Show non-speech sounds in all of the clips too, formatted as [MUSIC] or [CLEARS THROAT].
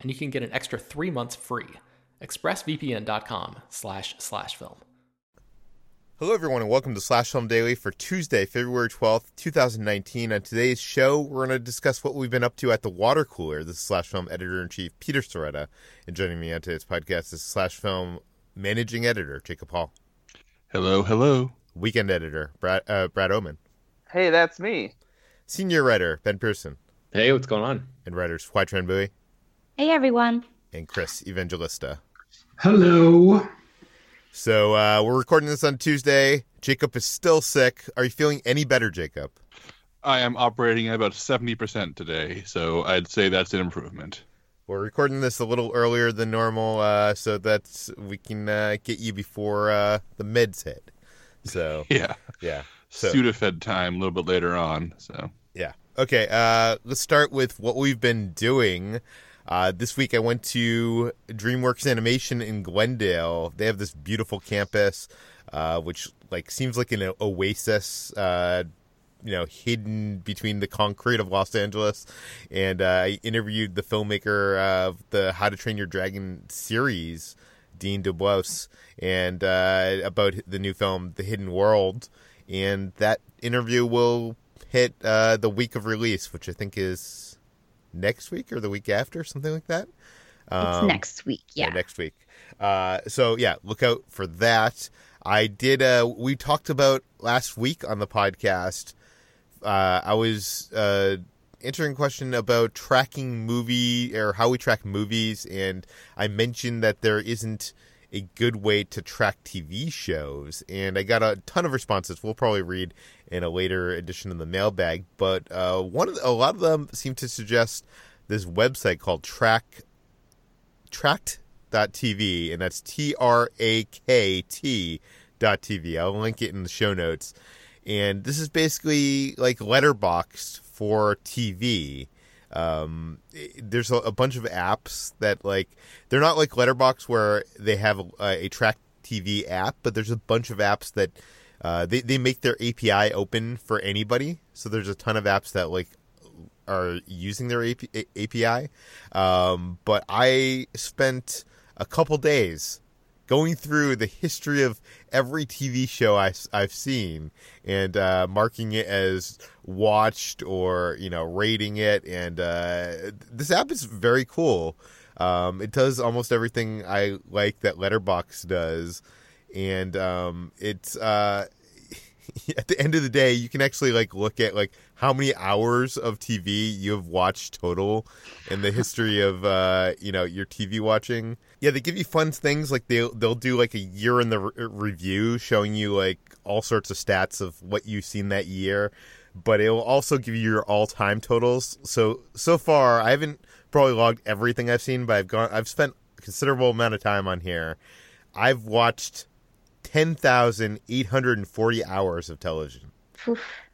and you can get an extra three months free. ExpressVPN.com slash slash film. Hello, everyone, and welcome to Slash Film Daily for Tuesday, February 12th, 2019. On today's show, we're going to discuss what we've been up to at the water cooler. This is Slash Film Editor in Chief Peter Sciretta. And joining me on today's podcast is Slash Film Managing Editor Jacob Hall. Hello, hello. Weekend Editor Brad, uh, Brad Oman. Hey, that's me. Senior Writer Ben Pearson. Hey, what's going on? And writers Hoai Tran Bui. Hey, everyone. And Chris Evangelista. Hello. So uh, we're recording this on Tuesday. Jacob is still sick. Are you feeling any better, Jacob? I am operating at about 70% today, so I'd say that's an improvement. We're recording this a little earlier than normal, uh, so that's we can uh, get you before uh, the meds hit. So [LAUGHS] yeah, yeah. So, Sudafed time a little bit later on. So yeah. Okay. Uh, let's start with what we've been doing. Uh, this week I went to DreamWorks Animation in Glendale. They have this beautiful campus, uh, which like seems like an oasis. Uh, you know, hidden between the concrete of Los Angeles, and uh, I interviewed the filmmaker of the How to Train Your Dragon series, Dean DeBlois, and uh, about the new film, The Hidden World, and that interview will hit uh, the week of release, which I think is next week or the week after, something like that. Um, it's next week, yeah. yeah next week. Uh, so yeah, look out for that. I did. Uh, we talked about last week on the podcast. Uh, I was uh, answering a question about tracking movie or how we track movies, and I mentioned that there isn't a good way to track TV shows, and I got a ton of responses. We'll probably read in a later edition of the mailbag, but uh, one of the, a lot of them seem to suggest this website called Track Trakt.tv, and that's T R A K T dot TV. I'll link it in the show notes. And this is basically like Letterboxd for TV. Um, there's a, a, bunch of apps that like they're not like Letterboxd where they have a, a track TV app, but there's a bunch of apps that uh, they they make their API open for anybody. So there's a ton of apps that like are using their AP, API. Um, but I spent a couple days going through the history of every TV show I, have seen and uh, marking it as watched or you know rating it. And uh, this app is very cool. Um, it does almost everything I like that letterbox does, and um, it's uh, [LAUGHS] at the end of the day, you can actually like look at like how many hours of TV you have watched total in the history of uh, you know your TV watching. Yeah, they give you fun things like they they'll do like a year in the re- review showing you like all sorts of stats of what you've seen that year, but it'll also give you your all time totals. So so far, I haven't probably logged everything I've seen, but I've gone I've spent a considerable amount of time on here. I've watched 10,840 hours of television.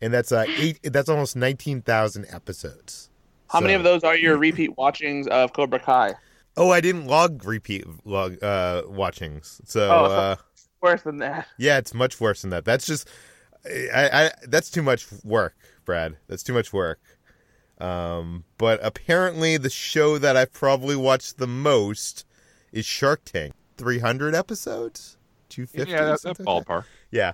and that's uh eight that's almost 19,000 episodes. How so, many of those are your repeat watchings of Cobra Kai? Oh, I didn't log repeat log uh watchings. So, oh, uh worse than that. Yeah, it's much worse than that. That's just I, I that's too much work, Brad. That's too much work. Um, but apparently, the show that I've probably watched the most is Shark Tank. Three hundred episodes, two fifty. Yeah, that's that something that? ballpark. Yeah.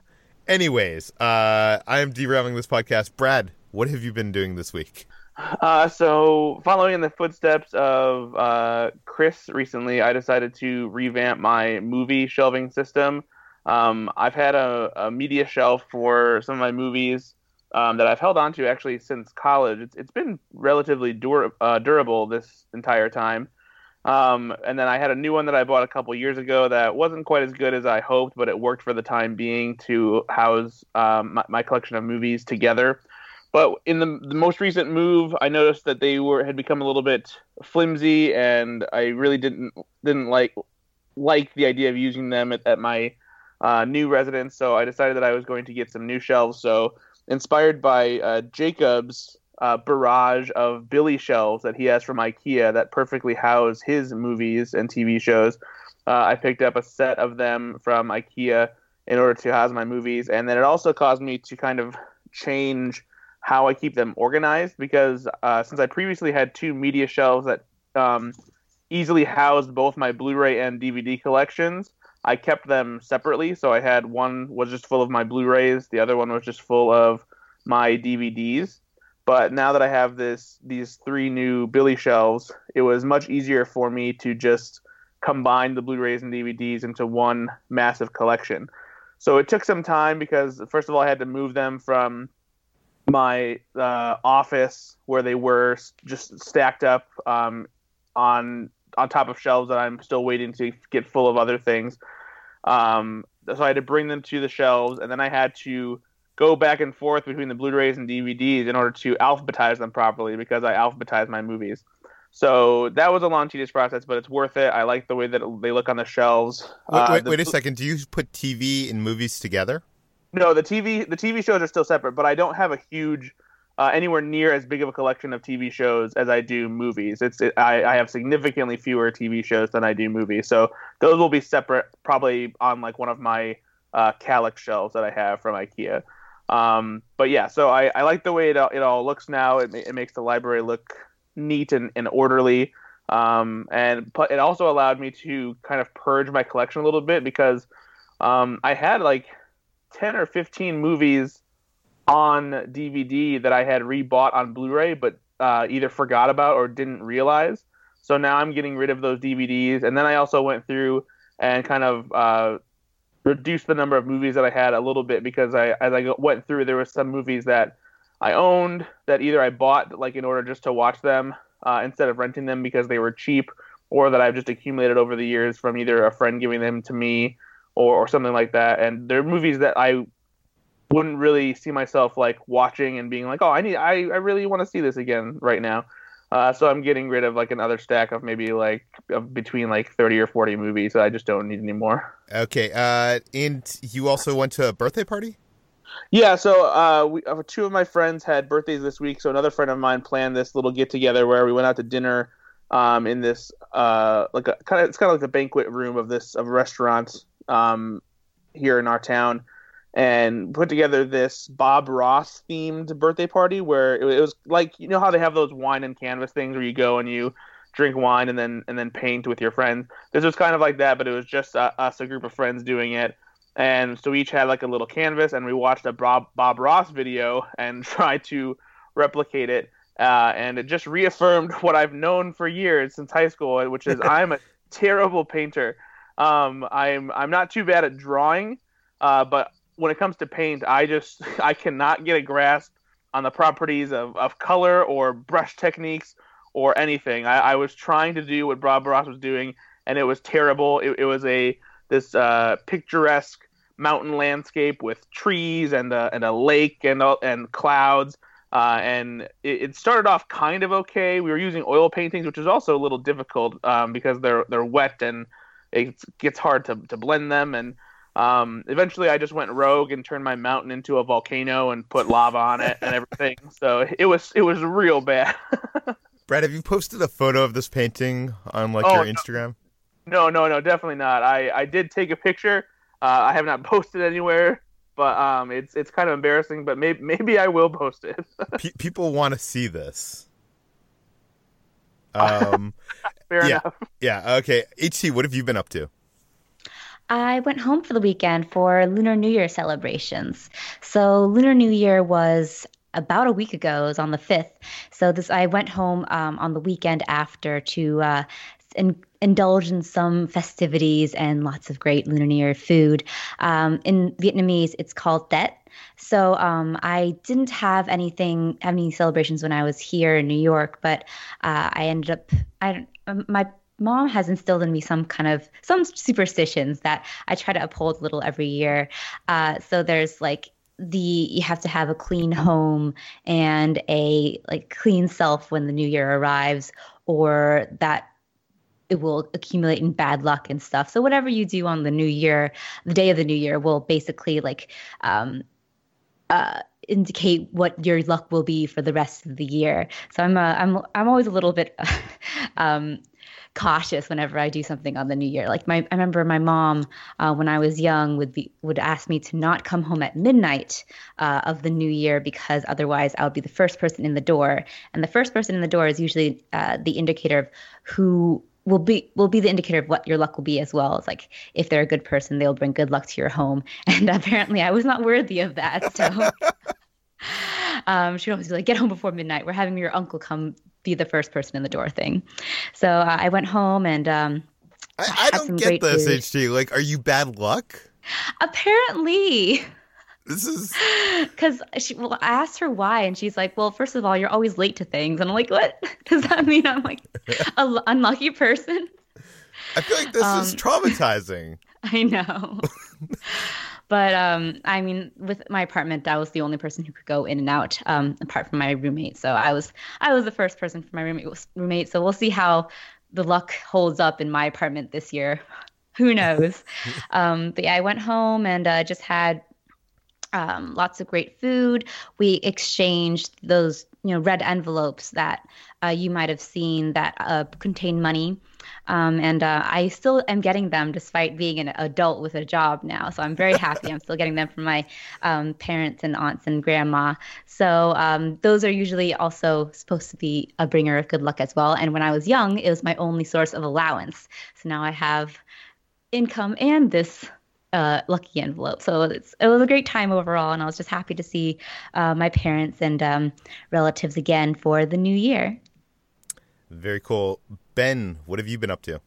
Anyways, uh, I am derailing this podcast. Brad, what have you been doing this week? Uh, so, following in the footsteps of uh, Chris recently, I decided to revamp my movie shelving system. Um, I've had a, a media shelf for some of my movies um, that I've held on to actually since college. It's, it's been relatively dur- uh, durable this entire time. Um, and then I had a new one that I bought a couple years ago that wasn't quite as good as I hoped, but it worked for the time being to house um, my, my collection of movies together. But in the, the most recent move, I noticed that they were had become a little bit flimsy, and I really didn't didn't like like the idea of using them at, at my uh, new residence. So I decided that I was going to get some new shelves. So inspired by uh, Jacob's uh, barrage of Billy shelves that he has from IKEA that perfectly house his movies and TV shows, uh, I picked up a set of them from IKEA in order to house my movies, and then it also caused me to kind of change how I keep them organized because uh, since I previously had two media shelves that um, easily housed both my Blu-ray and DVD collections, I kept them separately. So I had one was just full of my Blu-rays, the other one was just full of my DVDs. But now that I have this these three new Billy shelves, it was much easier for me to just combine the Blu-rays and DVDs into one massive collection. So it took some time because first of all I had to move them from my uh, office where they were just stacked up um, on on top of shelves that I'm still waiting to get full of other things. Um, so I had to bring them to the shelves, and then I had to go back and forth between the Blu-rays and DVDs in order to alphabetize them properly because I alphabetize my movies. So that was a long, tedious process, but it's worth it. I like the way that they look on the shelves. Wait, Uh, wait, the- wait a second. Do you put TV and movies together? No, the TV the TV shows are still separate, but I don't have a huge uh, anywhere near as big of a collection of TV shows as I do movies. It's it, I, I have significantly fewer TV shows than I do movies, so those will be separate, probably on like one of my uh, Kallax shelves that I have from IKEA. Um, but yeah, so I, I like the way it all, it all looks now. It, it makes the library look neat and, and orderly. Um, and but it also allowed me to kind of purge my collection a little bit because um, I had like 10 or 15 movies on DVD that I had rebought on Blu-ray, but uh, either forgot about or didn't realize. So now I'm getting rid of those DVDs, and then I also went through and kind of uh, reduced the number of movies that I had a little bit because I, as I went through, there were some movies that I owned that either I bought like in order just to watch them uh, instead of renting them because they were cheap, or that I've just accumulated over the years from either a friend giving them to me or, or something like that. And they're movies that I wouldn't really see myself like watching and being like, oh, I need, I, I really want to see this again right now. Uh, so I'm getting rid of like another stack of maybe like of between like 30 or 40 movies that I just don't need anymore. Okay. Uh, and you also went to a birthday party? Yeah, so uh, we, uh, two of my friends had birthdays this week. So another friend of mine planned this little get together where we went out to dinner um, in this uh, like a kind of it's kind of like the banquet room of this of a restaurant um, here in our town, and put together this Bob Ross themed birthday party where it, it was like you know how they have those wine and canvas things where you go and you drink wine and then and then paint with your friends. This was kind of like that, but it was just uh, us, a group of friends, doing it and so we each had like a little canvas and we watched a bob, bob ross video and [LAUGHS] tried to replicate it uh, and it just reaffirmed [LAUGHS] what i've known for years since high school which is [LAUGHS] i'm a terrible painter um, i'm i'm not too bad at drawing uh, but when it comes to paint i just [LAUGHS] i cannot get a grasp on the properties of, of color or brush techniques or anything I, I was trying to do what bob ross was doing and it was terrible it, it was a this uh, picturesque mountain landscape with trees and a, and a lake and and clouds. Uh, and it, it started off kind of okay. We were using oil paintings, which is also a little difficult um, because they're they're wet and it gets hard to, to blend them. And um, eventually, I just went rogue and turned my mountain into a volcano and put lava on it and everything. [LAUGHS] So it was it was real bad. [LAUGHS] Brad, have you posted a photo of this painting on like Oh, your. Instagram? No, no, no, definitely not. I, I did take a picture. Uh, I have not [LAUGHS] posted anywhere but um, it's it's kind of embarrassing. But maybe maybe I will post it. People want to see this. Um, Fair yeah, enough. yeah. Okay, HT, what have you been up to? I went home for the weekend for Lunar New Year celebrations. So Lunar New Year was about a week ago. It was on the fifth. So this I went home um, on the weekend after to uh, in, indulge in some festivities and lots of great Lunar New Year food. Um, in Vietnamese, it's called Tet. So um, I didn't have anything, have any celebrations when I was here in New York, but uh, I ended up, I um, my mom has instilled in me some kind of some superstitions that I try to uphold a little every year. Uh, so there's like the you have to have a clean home and a like clean self when the new year arrives, or that it will accumulate in bad luck and stuff. So whatever you do on the new year, the day of the new year will basically like um, uh, indicate what your luck will be for the rest of the year. So I'm uh, I'm I'm always a little bit [LAUGHS] um, cautious whenever I do something on the new year. Like my I remember my mom uh, when I was young would be would ask me to not come home at midnight uh, of the new year because otherwise I would be the first person in the door. And the first person in the door is usually uh, the indicator of who will be will be the indicator of what your luck will be as well. It's like if they're a good person, they'll bring good luck to your home. [LAUGHS] And apparently, I was not worthy of that. So [LAUGHS] um, she'd always be like, "Get home before midnight. We're having your uncle come be the first person in the door." Thing. So uh, I went home and um, I, I had don't some get great this, food. HT. Like, are you bad luck? apparently. This is [LAUGHS] Because she, well, I asked her why, and she's like, "Well, first of all, you're always late to things." And I'm like, "What [LAUGHS] does that mean? I'm like [LAUGHS] a l- unlucky person." I feel like this is Um, traumatizing. I know. But um, I mean, with my apartment, I was the only person who could go in and out, um, apart from my roommate. So I was I was the first person for my roommate. Roommate. So we'll see how the luck holds up in my apartment this year. [LAUGHS] Who knows? [LAUGHS] um, but yeah, I went home and uh, just had um, lots of great food. We exchanged those, you know, red envelopes that uh, you might have seen that uh, contain money. Um, and uh, I still am getting them despite being an adult with a job now. So I'm very happy. I'm still getting them from my um, parents and aunts and grandma. So um, those are usually also supposed to be a bringer of good luck as well. And when I was young, it was my only source of allowance. So now I have income and this uh, lucky envelope. So it was a great time overall, and I was just happy to see uh, my parents and um, relatives again for the new year. Very cool. Ben, what have you been up to?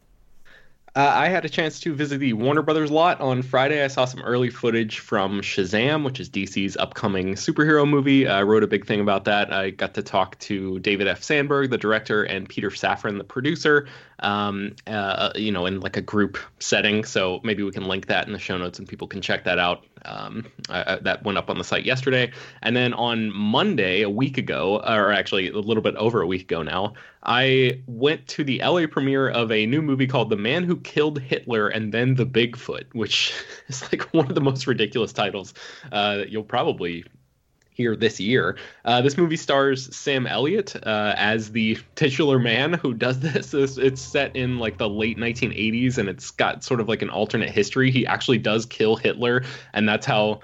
Uh, I had a chance to visit the Warner Brothers lot on Friday. I saw some early footage from Shazam, which is DC's upcoming superhero movie. I wrote a big thing about that. I got to talk to David F. Sandberg, the director, and Peter Safran, the producer. Um, uh, you know, in like a group setting. So maybe we can link that in the show notes and people can check that out. Um, I, I, that went up on the site yesterday. And then on Monday, a week ago, or actually a little bit over a week ago now, I went to the LA premiere of a new movie called The Man Who Killed Hitler and Then the Bigfoot, which [LAUGHS] is like one of the most ridiculous titles uh, that you'll probably hear this year. Uh, this movie stars Sam Elliott uh, as the titular man who does [LAUGHS] this. It's, it's set in like the late 1980s and it's got sort of like an alternate history. He actually does kill Hitler, and that's how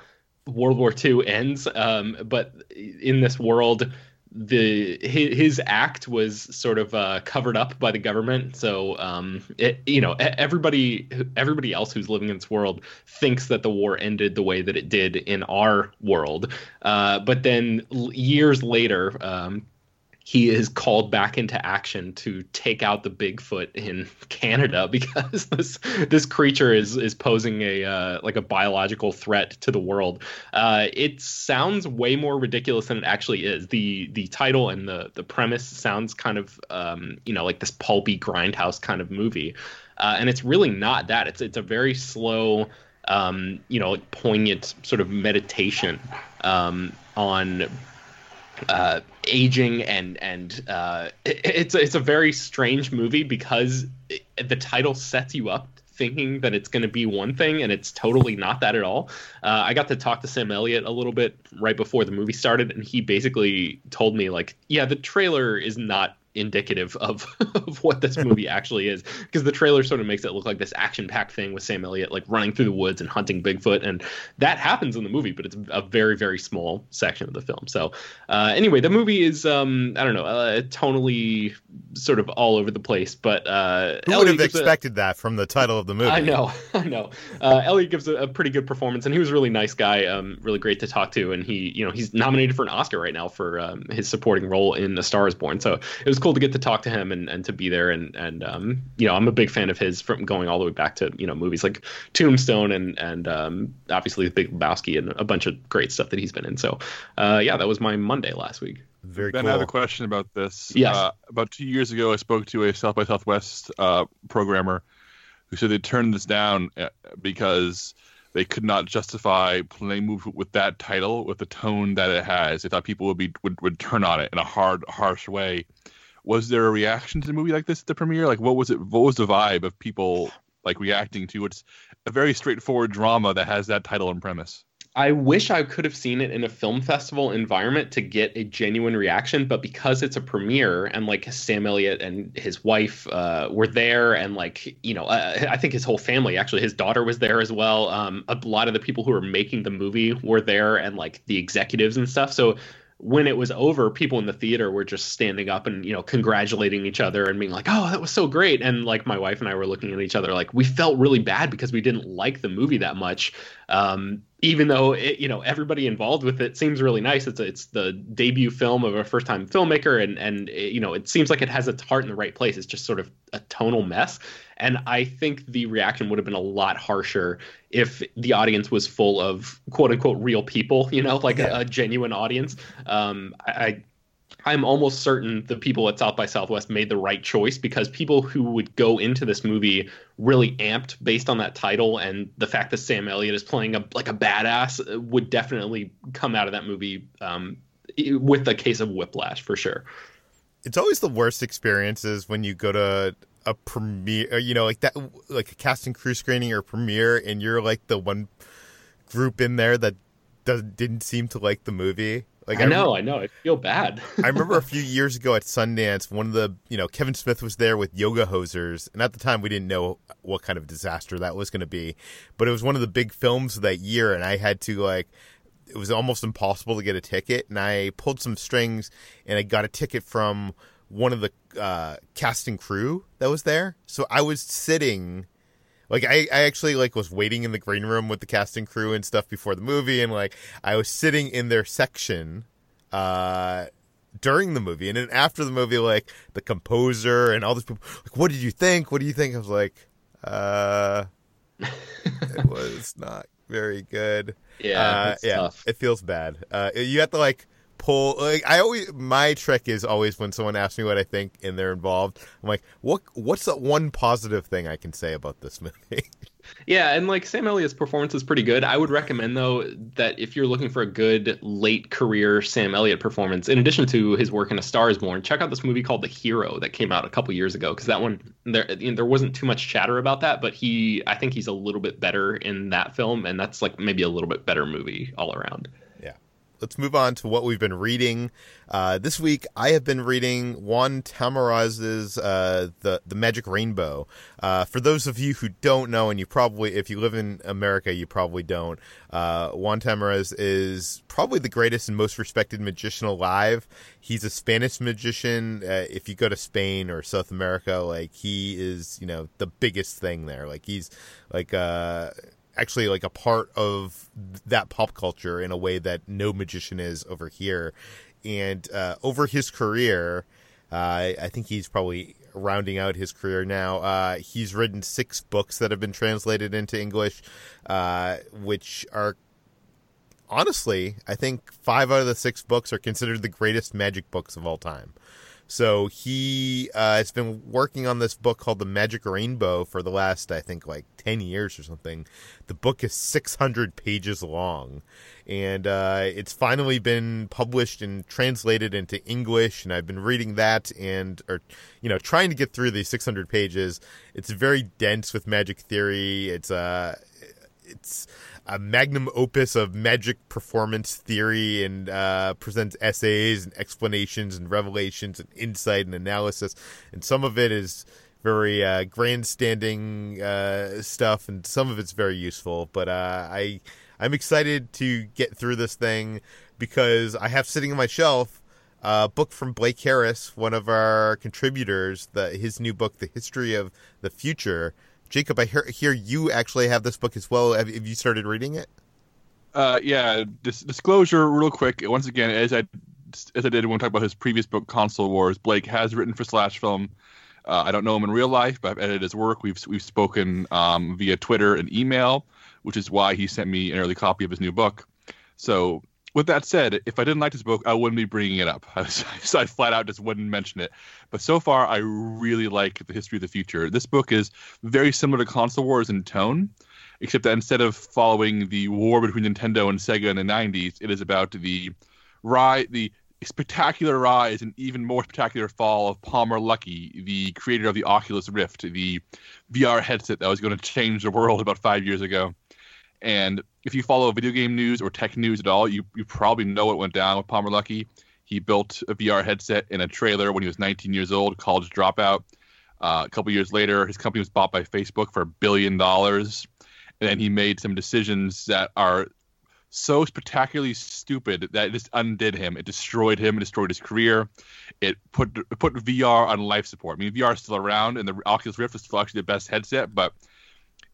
World War II ends. Um, but in this world, the his, his act was sort of uh, covered up by the government. So um, it, you know everybody everybody else who's living in this world thinks that the war ended the way that it did in our world. Uh, but then years later. Um, he is called back into action to take out the Bigfoot in [LAUGHS] Canada [LAUGHS] because this this creature is is posing a uh, like a biological threat to the world. Uh, it sounds way more ridiculous than it actually is. the The title and the the premise sounds kind of um, you know like this pulpy grindhouse kind of movie, uh, and it's really not that. It's it's a very slow. Um, you know, like poignant sort of meditation um, on uh, aging and and uh, it, it's it's a very strange movie because it, the title sets you up thinking that it's going to be one thing and it's totally not that at all. Uh, I got to talk to Sam Elliott a little bit right before the movie started, and he basically told me like, yeah, the trailer is not indicative of, [LAUGHS] of what this [LAUGHS] movie actually is. Because the trailer sort of makes it look like this action packed thing with Sam Elliott like running through the woods and hunting Bigfoot and that happens in the movie but it's a very very small section of the film. So uh, anyway the movie is um I don't know uh, tonally sort of all over the place but uh, who would have expected a, that from the title of the movie? [LAUGHS] I know I know. Uh, Elliott gives a, a, pretty good performance and he was a really nice guy um really great to talk to and he you know he's nominated for an Oscar right now for um, his supporting role in A Star Is Born. So it was cool to get to talk to him and, and to be there and and um, you know I'm a big fan of his from going all the way back to you know movies like Tombstone and and um, obviously The Big Lebowski and a bunch of great stuff that he's been in. So uh, yeah, that was my Monday last week. Very ben, cool. I have a question about this. Yes. Uh, about two years ago, I spoke to a South by Southwest uh, programmer who said they turned this down uh, because they could not justify playing move with that title with the tone that it has. They thought people would be would, would turn on it in a hard, harsh way was there a reaction to the movie like this at the premiere? Like, what was it? What was the vibe of people like reacting to? It's a very straightforward drama that has that title and premise. I wish I could have seen it in a film festival environment to get a genuine reaction, but because it's a premiere and like Sam Elliott and his wife uh, were there, and like you know, uh, I think his whole family, actually, his daughter was there as well. Um, a lot of the people who were making the movie were there, and like the executives and stuff. So when it was over, people in the theater were just standing up and you know congratulating each other and being like, "Oh, that was so great!" And like my wife and I were looking at each other like we felt really bad because we didn't like the movie that much. Um, even though it, you know everybody involved with it seems really nice. It's a, it's the debut film of a first time filmmaker, and and it, you know it seems like it has its heart in the right place. It's just sort of a tonal mess, and I think the reaction would have been a lot harsher if the audience was full of quote unquote real people, you know, like yeah. a, a, genuine audience. Um, I, I'm almost certain the people at South by Southwest made the right choice because people who would go into this movie really amped based on that title and the fact that Sam Elliott is playing a like a badass would definitely come out of that movie um, with a case of whiplash for sure. It's always the worst experiences when you go to a premiere, you know, like that, like a cast and crew screening or premiere, and you're like the one group in there that does, didn't seem to like the movie. Like I, I know, I know, I feel bad. I remember a [LAUGHS] few years ago at Sundance, one of the, you know, Kevin Smith was there with Yoga Hosers, and at the time we didn't know what kind of disaster that was going to be, but it was one of the big films of that year, and I had to like, it was almost impossible to get a ticket, and I pulled some strings, and I got a ticket from one of the uh, casting crew that was there. So I was sitting, like I, I actually like was waiting in the green room with the casting crew and stuff before the movie, and like I was sitting in their section uh, during the movie, and then after the movie, like the composer and all these people, like, what did you think? What do you think? I was like, uh, it [LAUGHS] was not very good. Yeah, uh, yeah, tough. it feels bad. Uh, you have to like pull like I always my trick is always when someone asks me what I think and they're involved, I'm like, what what's the one positive thing I can say about this [LAUGHS] movie? yeah, and like Sam Elliott's performance is pretty good. I would recommend though that if you're looking for a good late career Sam Elliott performance, in addition to his work in A Star Is Born, check out this movie called The Hero that came out a couple years ago because that one there you know, there wasn't too much chatter about that, but he I think he's a little bit better in that film, and that's like maybe a little bit better movie all around let's move on to what we've been reading. Uh, this week, I have been reading Juan Tamariz's uh, the the Magic Rainbow. Uh, for those of you who don't know, and you probably, if you live in America, you probably don't. Uh, Juan Tamaraz is probably the greatest and most respected magician alive. He's a Spanish magician. Uh, if you go to Spain or South America, like he is, you know, the biggest thing there. Like he's like uh actually like a part of that pop culture in a way that no magician is over here. And uh, over his career, uh, I think he's probably rounding out his career now. Uh, he's written six books that have been translated into English, uh, which are honestly, I think five out of the six books are considered the greatest magic books of all time. So he uh, has been working on this book called The Magic Rainbow for the last, I think, like 10 years or something. The book is 600 pages long. And uh, it's finally been published and translated into English. And I've been reading that and, or, you know, trying to get through these 600 pages. It's very dense with magic theory. It's, uh, it's, a magnum opus of magic performance theory and uh, presents essays and explanations and revelations and insight and analysis. And some of it is very uh, grandstanding uh, stuff, and some of it's very useful. But uh, I I'm excited to get through this thing because I have sitting on my shelf a book from Blake Harris, one of our contributors, the, his new book, The History of the Future. Jacob, I hear, hear you actually have this book as well. Have, have you started reading it? Uh, yeah. Dis- disclosure, real quick. Once again, as I as I did when we talked about his previous book, Console Wars, Blake has written for Slash Film. Uh, I don't know him in real life, but I've edited his work. We've we've spoken um, via Twitter and email, which is why he sent me an early copy of his new book. So with that said, if I didn't like this book, I wouldn't be bringing it up. [LAUGHS] I'd so I flat out just wouldn't mention it. But so far, I really like the history of the future. This book is very similar to Console Wars in tone, except that instead of following the war between Nintendo and Sega in the '90s, it is about the rise, the spectacular rise and even more spectacular fall of Palmer Luckey, the creator of the Oculus Rift, the VR headset that was going to change the world about five years ago. And if you follow video game news or tech news at all, you, you probably know what went down with Palmer Luckey. He built a VR headset in a trailer when he was 19 years old, college dropout. Uh, a couple years later, his company was bought by Facebook for a billion dollars. And then he made some decisions that are so spectacularly stupid that it just undid him. It destroyed him. It destroyed his career. It put it put VR on life support. I mean, VR is still around, and the Oculus Rift is still actually the best headset, but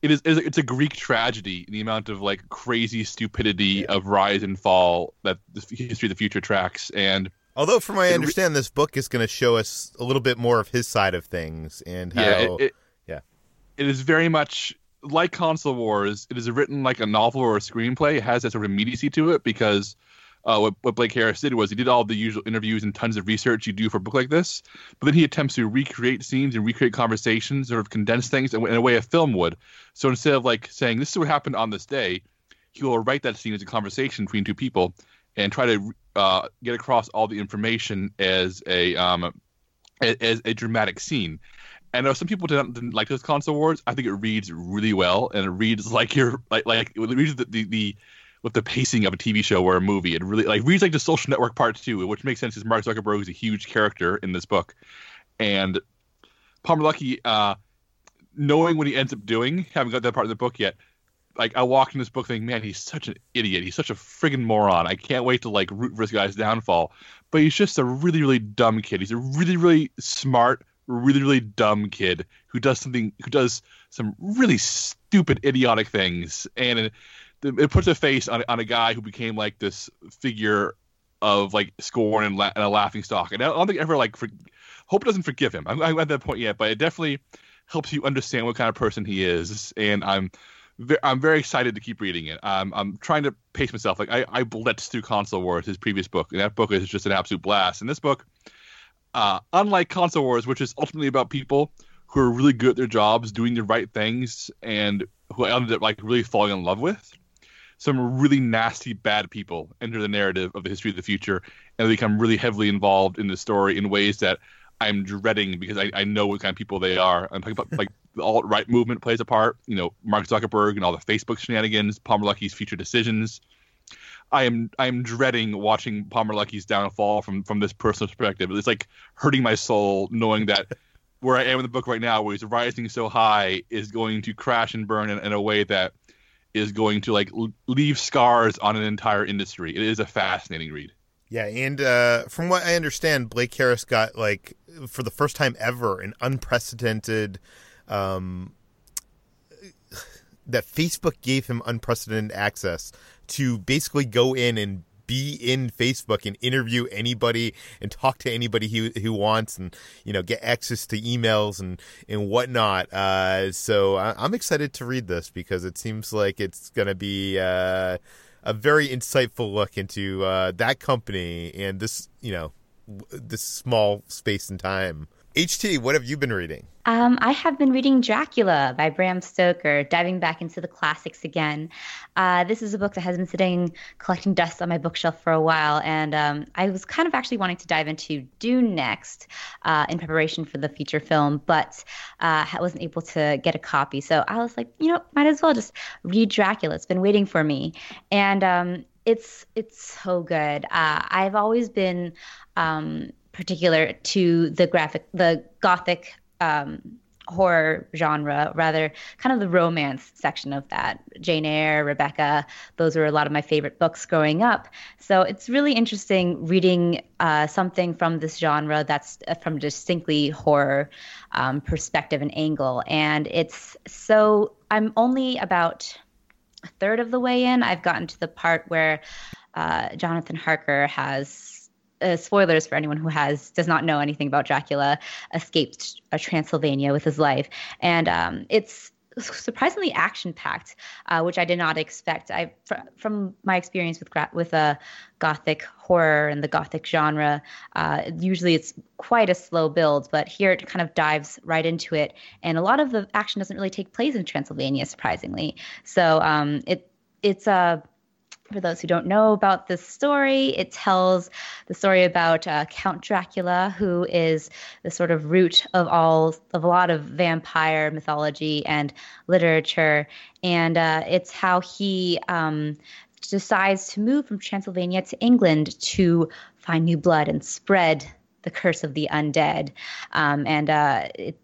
it is it's a Greek tragedy the amount of like crazy stupidity yeah. of rise and fall that the history of the future tracks and although from what i understand this book is going to show us a little bit more of his side of things and how yeah it, it, yeah it is very much like console wars it is written like a novel or a screenplay it has that sort of immediacy to it because uh, what, what Blake Harris did was he did all the usual interviews and tons of research you do for a book like this, but then he attempts to recreate scenes and recreate conversations, sort of condense things in, in a way a film would. So instead of like saying this is what happened on this day, he will write that scene as a conversation between two people and try to uh, get across all the information as a um, as a dramatic scene. And some people didn't, didn't, like those console wars. I think it reads really well, and it reads like you're like like it reads the, the, the with the pacing of a TV show or a movie. It really like reads like the Social Network Part Two, which makes sense because Mark Zuckerberg is a huge character in this book, and Palmer Luckey, uh, knowing what he ends up doing, haven't got that part of the book yet. Like I walked in this book thinking, man, he's such an idiot. He's such a friggin' moron. I can't wait to like root for this guy's downfall. But he's just a really, really dumb kid. He's a really, really smart, really, really dumb kid who does something, who does some really stupid, idiotic things, and it puts a face on on a guy who became like this figure of like scorn and, la- and a laughing stock. And I don't think ever like for, hope doesn't forgive him. I'm, I'm, at that point yet, but it definitely helps you understand what kind of person he is. And I'm ve- I'm very excited to keep reading it. I'm I'm trying to pace myself. Like I I blitzed through Console Wars, his previous book, and that book is just an absolute blast. And this book, uh, unlike Console Wars, which is ultimately about people who are really good at their jobs, doing the right things, and who I ended up like really falling in love with some really nasty bad people enter the narrative of the history of the future and they become really heavily involved in the story in ways that I'm dreading because I, I know what kind of people they are. I'm talking about like the alt right movement plays a part. You know, Mark Zuckerberg and all the Facebook shenanigans, Palmer Luckey's future decisions. I am I am dreading watching Palmer Luckey's downfall from from this personal perspective. It's like hurting my soul knowing that where I am in the book right now, where he's rising so high, is going to crash and burn in, in a way that is going to like leave scars on an entire industry. It is a fascinating read. Yeah, and uh, from what I understand, Blake Harris got like for the first time ever an unprecedented. Um, [SIGHS] that Facebook gave him unprecedented access to basically go in and be in Facebook and interview anybody and talk to anybody he who wants and you know get access to emails and and whatnot. Uh, so I, am excited to read this because it seems like it's going to be uh, a very insightful look into uh, that company and this you know this small space and time. HT, what have you been reading? Um, I have been reading Dracula by Bram Stoker, diving back into the classics again. Uh, this is a book that has been sitting collecting dust on my bookshelf for a while, and um, I was kind of actually wanting to dive into Dune next uh, in preparation for the feature film, but uh, I wasn't able to get a copy. So I was like, you know, might as well just read Dracula. It's been waiting for me, and um, it's it's so good. Uh, I've always been um, particular to the graphic, the gothic um, horror genre, rather kind of the romance section of that. Jane Eyre, Rebecca, those were a lot of my favorite books growing up. So it's really interesting reading uh, something from this genre that's uh, from distinctly horror um, perspective and angle. And it's so, I'm only about a third of the way in. I've gotten to the part where uh, Jonathan Harker has uh, spoilers for anyone who has does not know anything about Dracula, escaped uh, Transylvania with his life, and um, it's surprisingly action packed, uh, which I did not expect. I fr- from my experience with gra- with a uh, gothic horror and the gothic genre, uh, usually it's quite a slow build, but here it kind of dives right into it, and a lot of the action doesn't really take place in Transylvania, surprisingly. So um, it it's a for those who don't know about this story, it tells the story about uh, Count Dracula, who is the sort of root of all of a lot of vampire mythology and literature, and uh, it's how he um, decides to move from Transylvania to England to find new blood and spread the curse of the undead, um, and uh, it,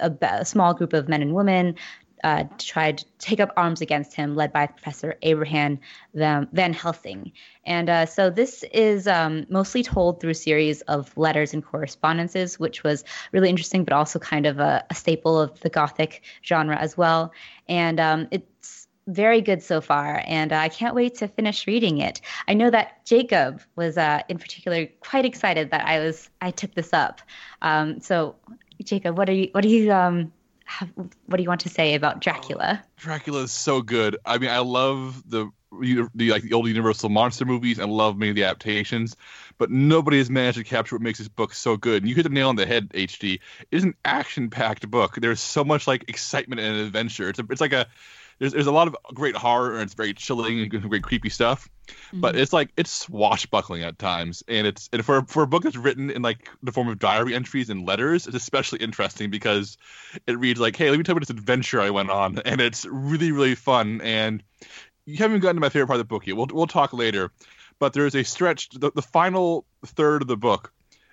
a, a, small group of men and women uh, tried to take up arms against him, led by Professor Abraham Van Helsing. And uh, so this is um, mostly told through a series of letters and correspondences, which was really interesting, but also kind of a, a staple of the Gothic genre as well. And um, it's very good so far, and uh, I can't wait to finish reading it. I know that Jacob was, uh, in particular, quite excited that I was I took this up. Um, so, Jacob, what are you what are you um, what do you want to say about Dracula? Oh, Dracula is so good. I mean, I love the the like the old Universal monster movies and love many of the adaptations, but nobody has managed to capture what makes this book so good. And you hit the nail on the head, HT. It is an action-packed book. There's so much like excitement and adventure. It's a, it's like a there's there's a lot of great horror and it's very chilling and great creepy stuff, mm-hmm. but it's like it's swashbuckling at times, and it's and for for a book that's written in like the form of diary entries and letters, it's especially interesting because it reads like, hey, let me tell you about this adventure I went on, [LAUGHS] and it's really really fun. And you haven't gotten to my favorite part of the book yet. We'll we'll talk later, but there is a stretch. The, the final third of the book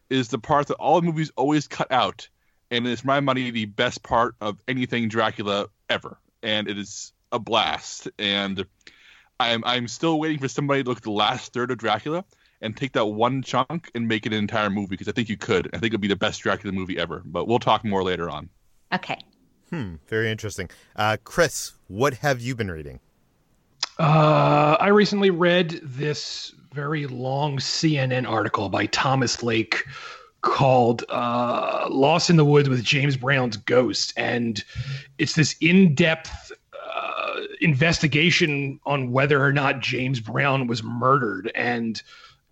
is the part that all movies always cut out, and it's my money the best part of anything Dracula ever. And it is a blast. And I'm I'm still waiting for somebody to look at the last third of Dracula and take that one chunk and make it an entire movie because I think you could. I think it'd be the best Dracula movie ever. But we'll talk more later on. Okay. Hmm. Very interesting. Uh, Chris, what have you been reading? Uh, I recently read this very long CNN article by Thomas Lake called uh, Lost in the Woods with James Brown's Ghost. And it's this in depth investigation on whether or not James Brown was murdered. And,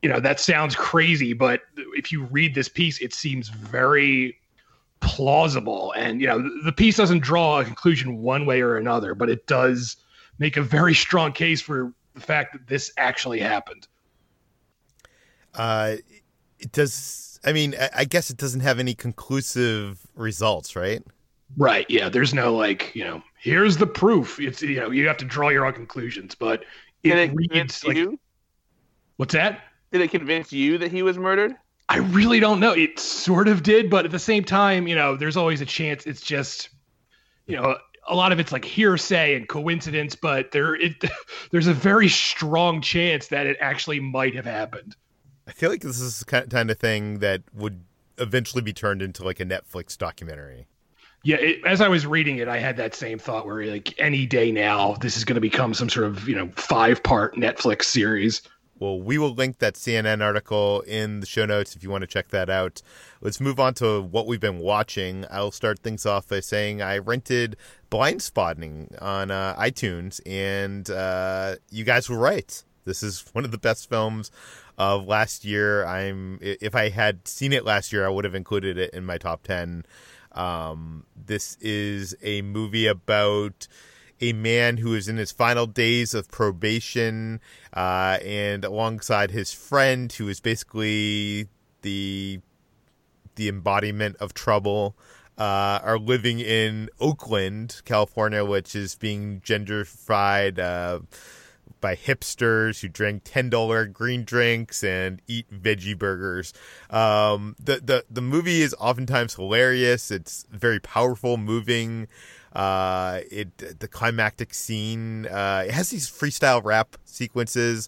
you know, that sounds crazy, but if you read this piece, it seems very plausible. And, you know, the piece doesn't draw a conclusion one way or another, but it does make a very strong case for the fact that this actually happened. Uh, it does. I mean, I guess it doesn't have any conclusive results, right? Right. Yeah. There's no like, you know, here's the proof. It's you know, you have to draw your own conclusions, but it, Did it reads like you? What's that? Did it convince you that he was murdered? I really don't know. It sort of did, but at the same time, you know, there's always a chance it's just you know, a lot of it's like hearsay and coincidence, but there it [LAUGHS] there's a very strong chance that it actually might have happened. I feel like this is the kind of thing that would eventually be turned into like a Netflix documentary yeah, it, as I was reading it, I had that same thought where like any day now, this is going to become some sort of you know five part Netflix series. Well, we will link that CNN article in the show notes if you want to check that out. Let's move on to what we've been watching. I'll start things off by saying I rented Blindspotting on uh, iTunes, and uh, you guys were right. This is [LAUGHS] one of the best films of last year. I'm if I had seen it last year, I would have included it in my top ten Um, this is a movie about a man who is in his final days of probation, uh, and alongside his friend, who is basically the the embodiment of trouble, uh, are living in Oakland, California, which is being gentrified uh, by hipsters who drink ten dollar green drinks and eat veggie burgers. Um, the the the movie is oftentimes hilarious. It's very powerful, moving. Uh, it the climactic scene. Uh, it has these freestyle rap sequences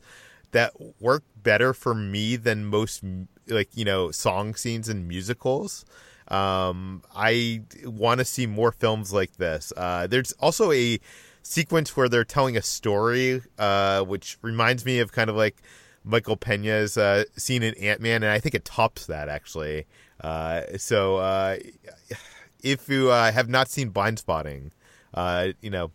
that work better for me than most like you know song scenes in musicals. Um, I want to see more films like this. Uh, there's also a sequence where they're telling a story, uh, which reminds me of kind of like Michael Pena's uh, scene in Ant Man, and I think it tops that actually. Uh, so uh, if you uh, have not seen Blindspotting, uh, you know,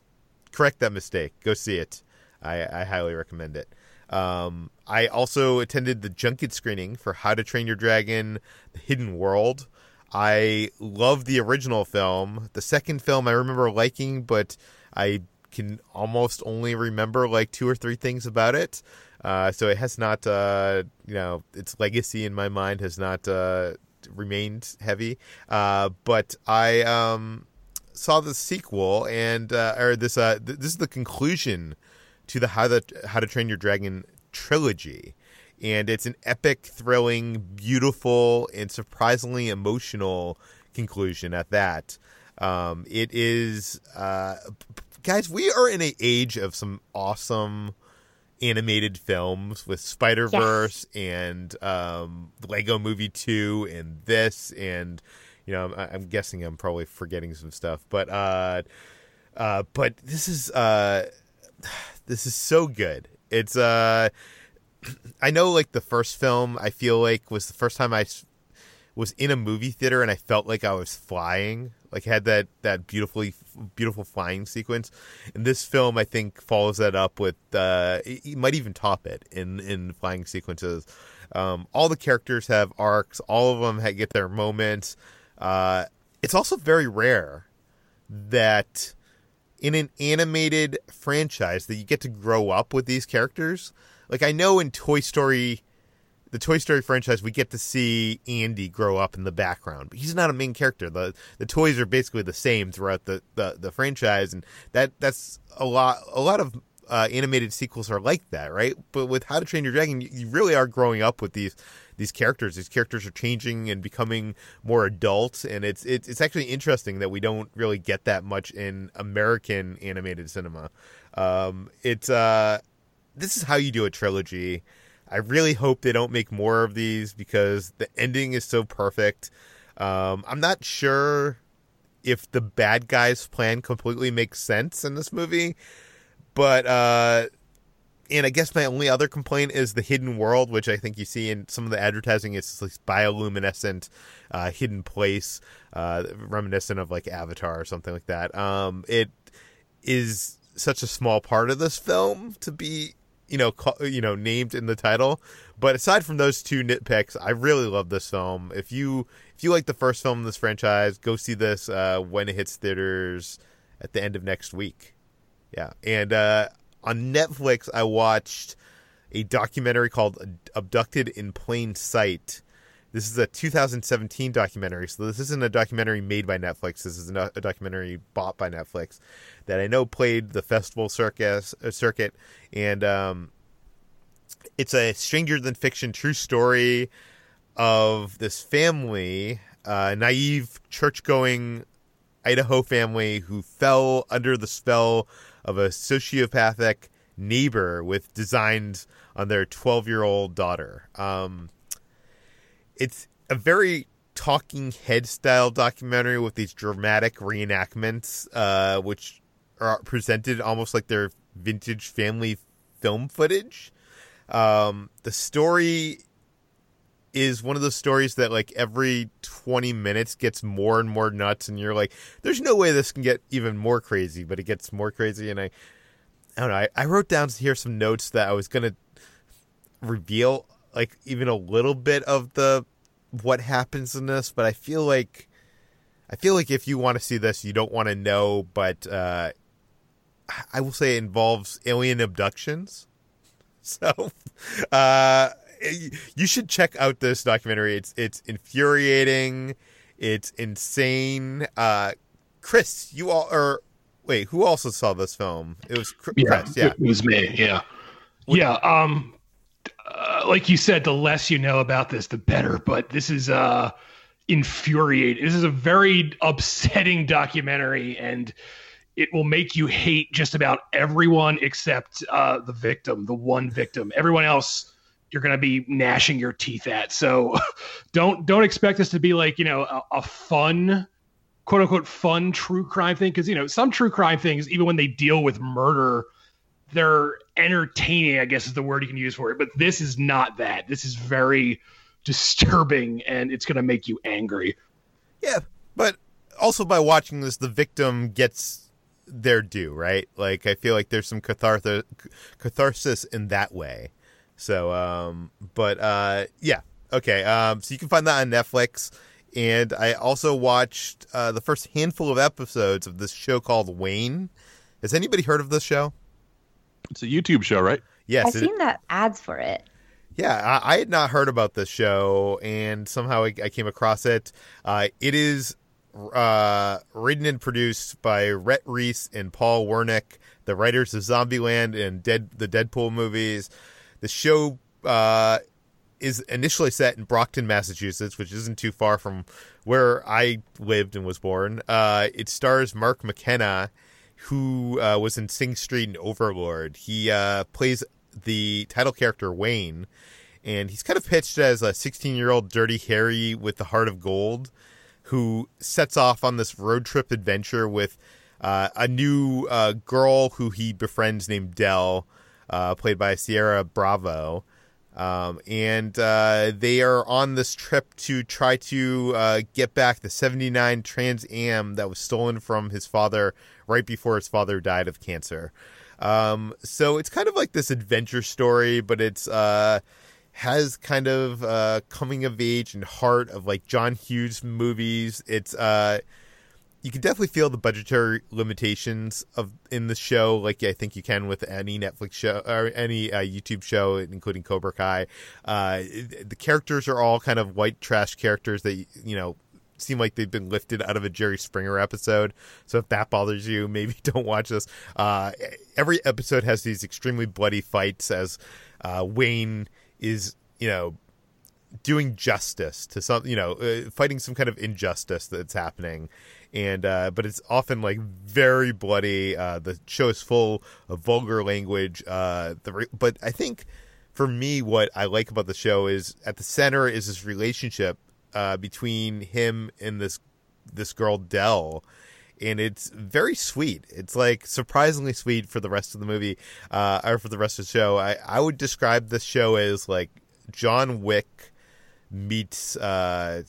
correct that mistake. Go see it. I, I highly recommend it. Um, I also attended the junket screening for How to Train Your Dragon: The Hidden World. I love the original film. The second film I remember liking, but I can almost only remember like two or three things about it. Uh, so it has not, uh, you know, its legacy in my mind has not uh, remained heavy. Uh, but I um, saw the sequel and uh, or this uh, th- this is the conclusion to the How to How to Train Your Dragon trilogy. And it's an epic, thrilling, beautiful, and surprisingly emotional conclusion at that. Um, it is, uh, guys, we are in an age of some awesome animated films with Spider Verse yes. and um, Lego Movie Two and this and you know I'm, I'm, guessing I'm probably forgetting some stuff, but uh, uh, but this is uh, this is so good. It's uh, [CLEARS THROAT] I know like the first film I feel like was the first time I was in a movie theater and I felt like I was flying. Like had that that beautifully beautiful flying sequence. And this film I think follows that up with uh it might even top it in in flying sequences. Um, all the characters have arcs. All of them get their moments. Uh, it's also very rare that in an animated franchise that you get to grow up with these characters. Like I know in Toy Story the Toy Story franchise, we get to see Andy grow up in the background, but he's not a main character. the The toys are basically the same throughout the, the, the franchise, and that that's a lot. A lot of uh, animated sequels are like that, right? But with How to Train Your Dragon, you, you really are growing up with these these characters. These characters are changing and becoming more adult, and it's it's it's actually interesting that we don't really get that much in American animated cinema. Um, it's uh, this is how you do a trilogy. I really hope they don't make more of these because the ending is so perfect. Um, I'm not sure if the bad guys' plan completely makes sense in this movie, but uh, and I guess my only other complaint is the hidden world, which I think you see in some of the advertising. It's this bioluminescent uh, hidden place, uh, reminiscent of like Avatar or something like that. Um, it is such a small part of this film to be you know, you know, named in the title. But aside from those two nitpicks, I really love this film. If you if you like the first film in this franchise, go see this uh, when it hits theaters at the end of next week. Yeah, and uh, on Netflix, I watched a documentary called "Abducted in Plain Sight." This is a 2017 documentary, so this isn't a documentary made by Netflix. This is a documentary bought by Netflix that I know played the festival circus, uh, circuit, and um, it's a stranger than fiction true story of this family, uh, naive church going Idaho family who fell under the spell of a sociopathic neighbor with designs on their 12 year old daughter. Um, it's a very talking head style documentary with these dramatic reenactments, uh, which are presented almost like they're vintage family film footage. Um, the story is one of those stories that like every 20 minutes gets more and more nuts and you're like there's no way this can get even more crazy but it gets more crazy and i i don't know i, I wrote down here some notes that i was gonna reveal like even a little bit of the what happens in this, but I feel like I feel like if you want to see this, you don't want to know, but uh, I will say it involves alien abductions. [LAUGHS] So, uh, you should check out this documentary. It's it's infuriating. It's insane. Uh, Chris, you all or wait, who also saw this film? It was Chris. Yeah, yeah. it was me. Yeah, yeah. Um, uh, like you said, the less you know about this, the better. But this is uh infuriating. This is a very upsetting documentary, and it will make you hate just about everyone except uh, the victim, the one victim. Everyone else, you're going to be gnashing your teeth at. So [LAUGHS] don't don't expect this to be like you know a, a fun, quote unquote fun true crime thing because you know some true crime things, even when they deal with murder. They're entertaining, I guess is the word you can use for it. But this is not that. This is very disturbing and it's going to make you angry. Yeah, but also by watching this, the victim gets their due, right? Like I feel like there's some catharsis, in that way. So, um, but uh, yeah, okay. Um, so you can find that on Netflix, and I also watched uh, the first handful of episodes of this show called Wayne. Has anybody heard of this show? It's a YouTube show, right? Yes, I've it- seen that ads for it. Yeah, I, I had not heard about this show, and somehow I, I came across it. Uh, it is uh, written and produced by Rhett Reese and Paul Wernick, the writers of Zombieland and Dead the Deadpool movies. The show uh, is initially set in Brockton, Massachusetts, which isn't too far from where I lived and was born. Uh, it stars Mark McKenna, who uh, was in Sing Street and Overlord. He uh, plays the title character Wayne, and he's kind of pitched as a 16 year old dirty Harry with the heart of gold, who sets off on this road trip adventure with uh, a new uh, girl who he befriends named Dell, uh, played by Ciara Bravo. Um, and uh, they are on this trip to try to uh, get back the 79 Trans Am that was stolen from his father right before his father died of cancer. Um, so it's kind of like this adventure story, but it's uh, has kind of uh, coming of age and heart of like John Hughes movies. It's uh, you can definitely feel the budgetary limitations of in the show, like I think you can with any Netflix show or any uh, YouTube show, including Cobra Kai. Uh, the characters are all kind of white trash characters that you know seem like they've been lifted out of a Jerry Springer episode. So if that bothers you, [LAUGHS] maybe don't watch this. Uh, every episode has these extremely bloody fights as uh, Wayne is, you know, doing justice to some, you know, uh, fighting some kind of injustice that's happening. And uh, but it's often like very bloody. Uh, the show is full of vulgar language. Uh, the but I think for me, what I like about the show is at the center is this relationship uh, between him and this this girl Dell, and it's very sweet. It's like surprisingly sweet for the rest of the movie, uh, or for the rest of the show. I I would describe this show as like John Wick meets uh,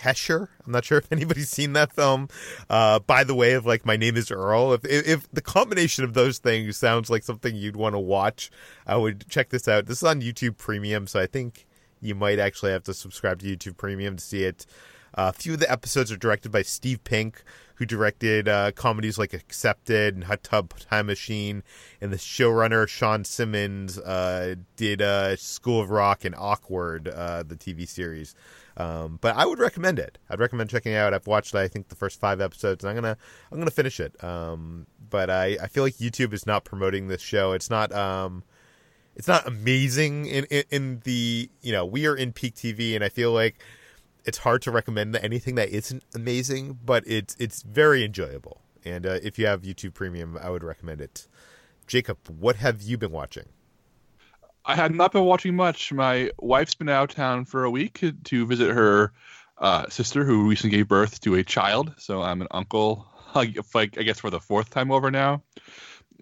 Hesher. I'm not sure if [LAUGHS] anybody's seen that film. Uh, by the way, of like my name is Earl. If, if, if the combination of those things sounds like something you'd want to watch, I would check this out. This is on YouTube Premium, so I think you might actually have to subscribe to YouTube Premium to see it. Uh, a few of the episodes are directed by Steve Pink, who directed uh, comedies like Accepted and Hot Tub Time Machine, and the showrunner Shawn Simmons uh, did uh, School of Rock and Awkward, uh, the TV series. Um, but I would recommend it. I'd recommend checking it out. I've watched, I think, the first five episodes, and I'm gonna I'm gonna finish it. Um, but I, I feel like YouTube is not promoting this show. It's not um, it's not amazing in, in in the you know we are in peak TV, and I feel like it's hard to recommend anything that isn't amazing, but it's it's very enjoyable. And uh, if you have YouTube Premium, I would recommend it. Jacob, what have you been watching? I have not been watching much. My wife's been out of town for a week to visit her uh, sister, who recently gave birth to a child. So I'm an uncle, [LAUGHS] like I guess, for the fourth time over now.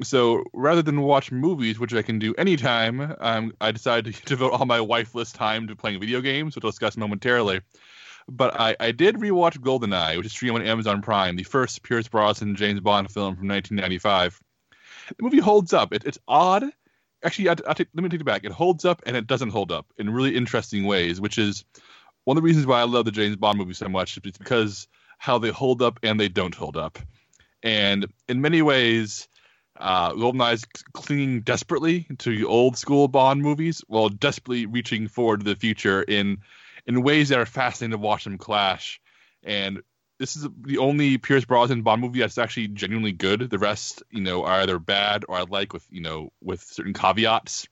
So rather than watch movies, which I can do anytime, um, I decided to [LAUGHS] devote all my wifeless time to playing video games, which I'll discuss momentarily. But I, I did rewatch GoldenEye, which is streamed on Amazon Prime, the first Pierce Brosnan James Bond film from 1995. The movie holds up. It, it's odd. Actually, I, I take, let me take it back. It holds up and it doesn't hold up in really interesting ways, which is one of the reasons why I love the James Bond movie so much. It's because how they hold up and they don't hold up. And in many ways, uh, GoldenEye is clinging desperately to old school Bond movies while desperately reaching forward to the future in in ways that are fascinating to watch them clash. And this is the only Pierce Brosnan Bond movie that's actually genuinely good. The rest, you know, are either bad or I like with you know with certain caveats.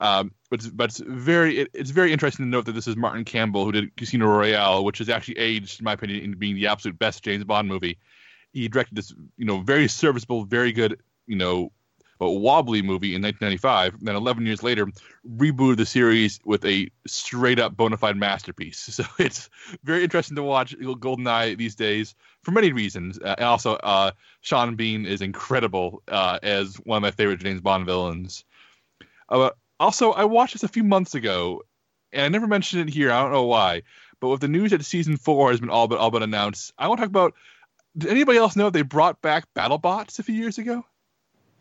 Um, but it's, but it's very it, it's very interesting to note that this is Martin Campbell who did Casino Royale, which has actually aged, in my opinion, into being the absolute best James Bond movie. He directed this, you know, very serviceable, very good, you know, wobbly movie in 1995. Then 11 years later, rebooted the series with a straight up bona fide masterpiece. [LAUGHS] So it's very interesting to watch GoldenEye these days for many reasons. Uh, and also, uh, Sean Bean is incredible uh, as one of my favorite James Bond villains. Uh, also, I watched this a few months ago, and I never mentioned it here. I don't know why, but with the news that season four has been all but all but announced, I want to talk about. Did anybody else know they brought back BattleBots a few years ago?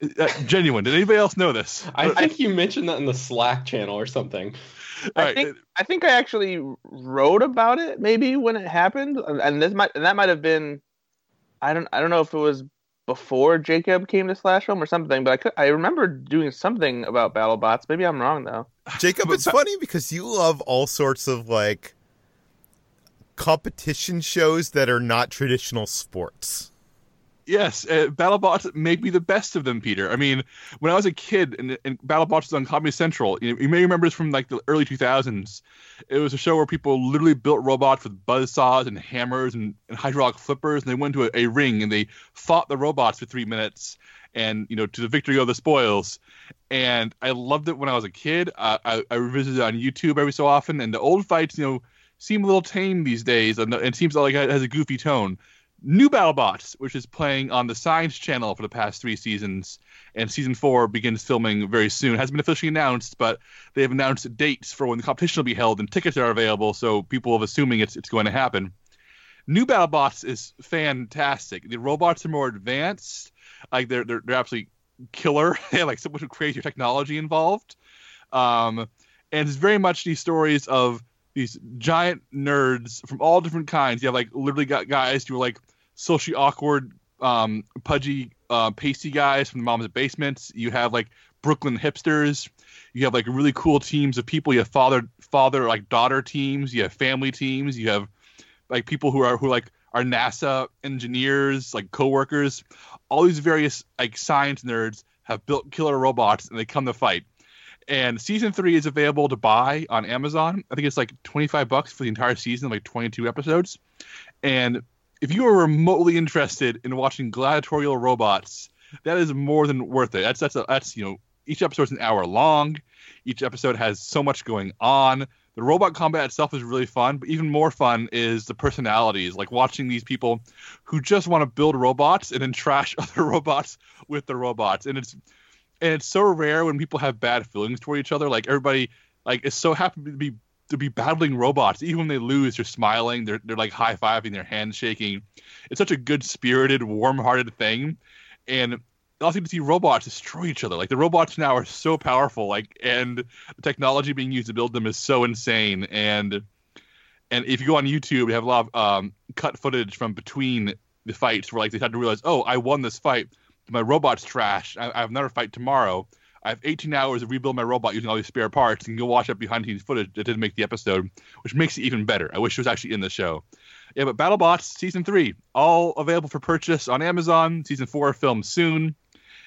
Uh, genuine. Did anybody else know this? I think you mentioned that in the Slack channel or something. I right. think I think I actually wrote about it maybe when it happened, and this might and that might have been. I don't I don't know if it was before Jacob came to Slash Film or something, but I could, I remember doing something about BattleBots. Maybe I'm wrong though. Jacob, it's funny because you love all sorts of like competition shows that are not traditional sports. Yes, uh, BattleBots may be the best of them, Peter. I mean, when I was a kid and, and BattleBots was on Comedy Central, you, you, may remember this from like the early 2000s. It was a show where people literally built robots with buzz saws and hammers and, and hydraulic flippers, and they went to a, a, ring and they fought the robots for three minutes, and you know to the victory of the spoils. And I loved it when I was a kid. Uh, I, I revisited it on YouTube every so often, and the old fights, you know, seem a little tame these days, and it seems like it has a goofy tone New BattleBots, which is playing on the Science Channel for the past three seasons, and season four begins filming very soon. Has been officially announced, but they have announced dates for when the competition will be held, and tickets are available, so people are assuming it's it's going to happen. New BattleBots is fantastic. The robots are more advanced, like they're they're, they're absolutely killer. [LAUGHS] they have like so much crazier technology involved, um, and it's very much these stories of these giant nerds from all different kinds. You have like literally got guys who are like socially awkward, um, pudgy, uh, pasty guys from the Mom's Basements. You have like Brooklyn hipsters. You have like really cool teams of people. You have father, father, like daughter teams. You have family teams. You have like people who are who like are NASA engineers, like coworkers. All these various like science nerds have built killer robots and they come to fight and season three is available to buy on Amazon. I think it's like 25 bucks for the entire season, like 22 episodes. And if you are remotely interested in watching gladiatorial robots, that is more than worth it. That's that's a, that's you know each episode is an hour long. Each episode has so much going on. The robot combat itself is really fun, but even more fun is the personalities, like watching these people who just want to build robots and then trash [LAUGHS] other robots with the robots. And it's and it's so rare when people have bad feelings toward each other. Like everybody, like is so happy to be to be battling robots. Even when they lose, they're smiling. They're they're like high fiving, their hands shaking. It's such a good spirited, warm hearted thing, and also to see robots destroy each other. Like the robots now are so powerful. Like and the technology being used to build them is so insane. And and if you go on YouTube, you have a lot of um, cut footage from between the fights where like they had to realize, oh, I won this fight my robot's trash. I, I, have another fight tomorrow. I have 18 hours to rebuild my robot using all these spare parts, and go watch that behind the scenes footage that didn't make the episode, which makes it even better. I wish it was actually in the show. Yeah, but BattleBots season three, all available for purchase on Amazon. Season four filmed soon.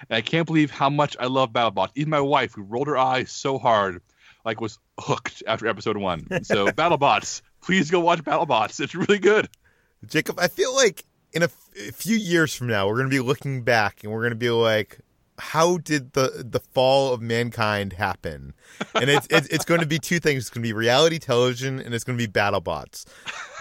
And I can't believe how much I love BattleBots. Even my wife, who rolled her eyes so hard, like was hooked after episode one. So [LAUGHS] BattleBots, please go watch BattleBots. It's really good. Jacob, I feel like in a, a few years from now, we're going to be looking back and we're going to be like, how did the the fall of mankind happen? And it's it's, it's going to be two things. It's going to be reality television and it's going to be battle bots.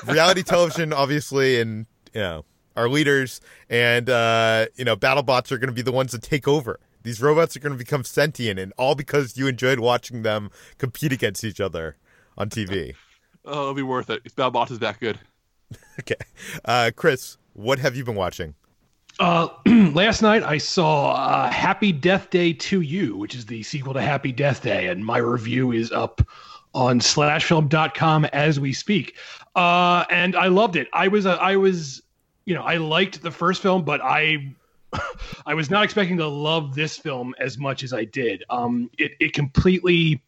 Reality television, obviously, and you know our leaders, and uh, you know battle bots are going to be the ones that take over. These robots are going to become sentient, and all because you enjoyed watching them compete against each other on TV. [LAUGHS] Oh, it'll be worth it if BattleBots is that good. [LAUGHS] okay, uh, Chris, what have you been watching? Uh, [CLEARS THROAT] last night I saw uh, Happy Death Day to You, which is the sequel to Happy Death Day, and my review is up on slashfilm.com as we speak. Uh, and I loved it. I was, I was, you know, I liked the first film, but I, [LAUGHS] I was not expecting to love this film as much as I did. Um, it, it completely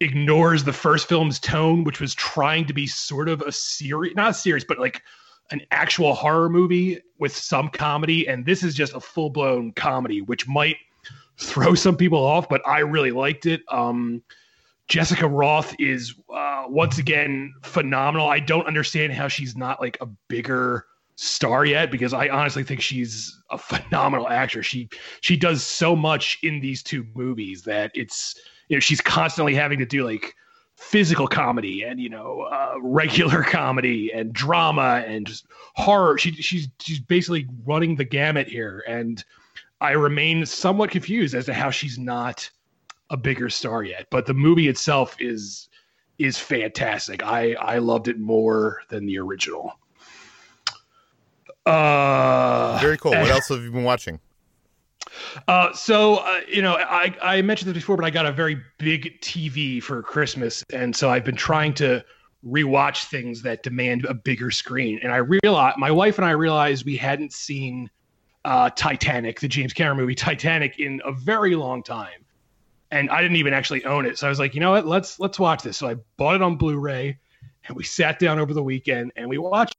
ignores the first film's tone, which was trying to be sort of a series, not a series, but like an actual horror movie with some comedy. And this is just a full blown comedy, which might throw some people off, but I really liked it. Um, Jessica Rothe is uh, once again phenomenal. I don't understand how she's not like a bigger star yet because I honestly think she's a phenomenal actress. She she does so much in these two movies that it's you know she's constantly having to do like physical comedy and you know uh, regular [LAUGHS] comedy and drama and just horror. She she's she's basically running the gamut here, and I remain somewhat confused as to how she's not a bigger star yet. But the movie itself is is fantastic. I I loved it more than the original. Uh, Very cool. What [LAUGHS] else have you been watching? Uh, so uh, you know, I I mentioned this before, but I got a very big TV for Christmas, and so I've been trying to rewatch things that demand a bigger screen. And I realized my wife and I realized we hadn't seen uh, Titanic, the James Cameron movie Titanic, in a very long time, and I didn't even actually own it. So I was like, you know what, let's let's watch this. So I bought it on Blu-ray, and we sat down over the weekend and we watched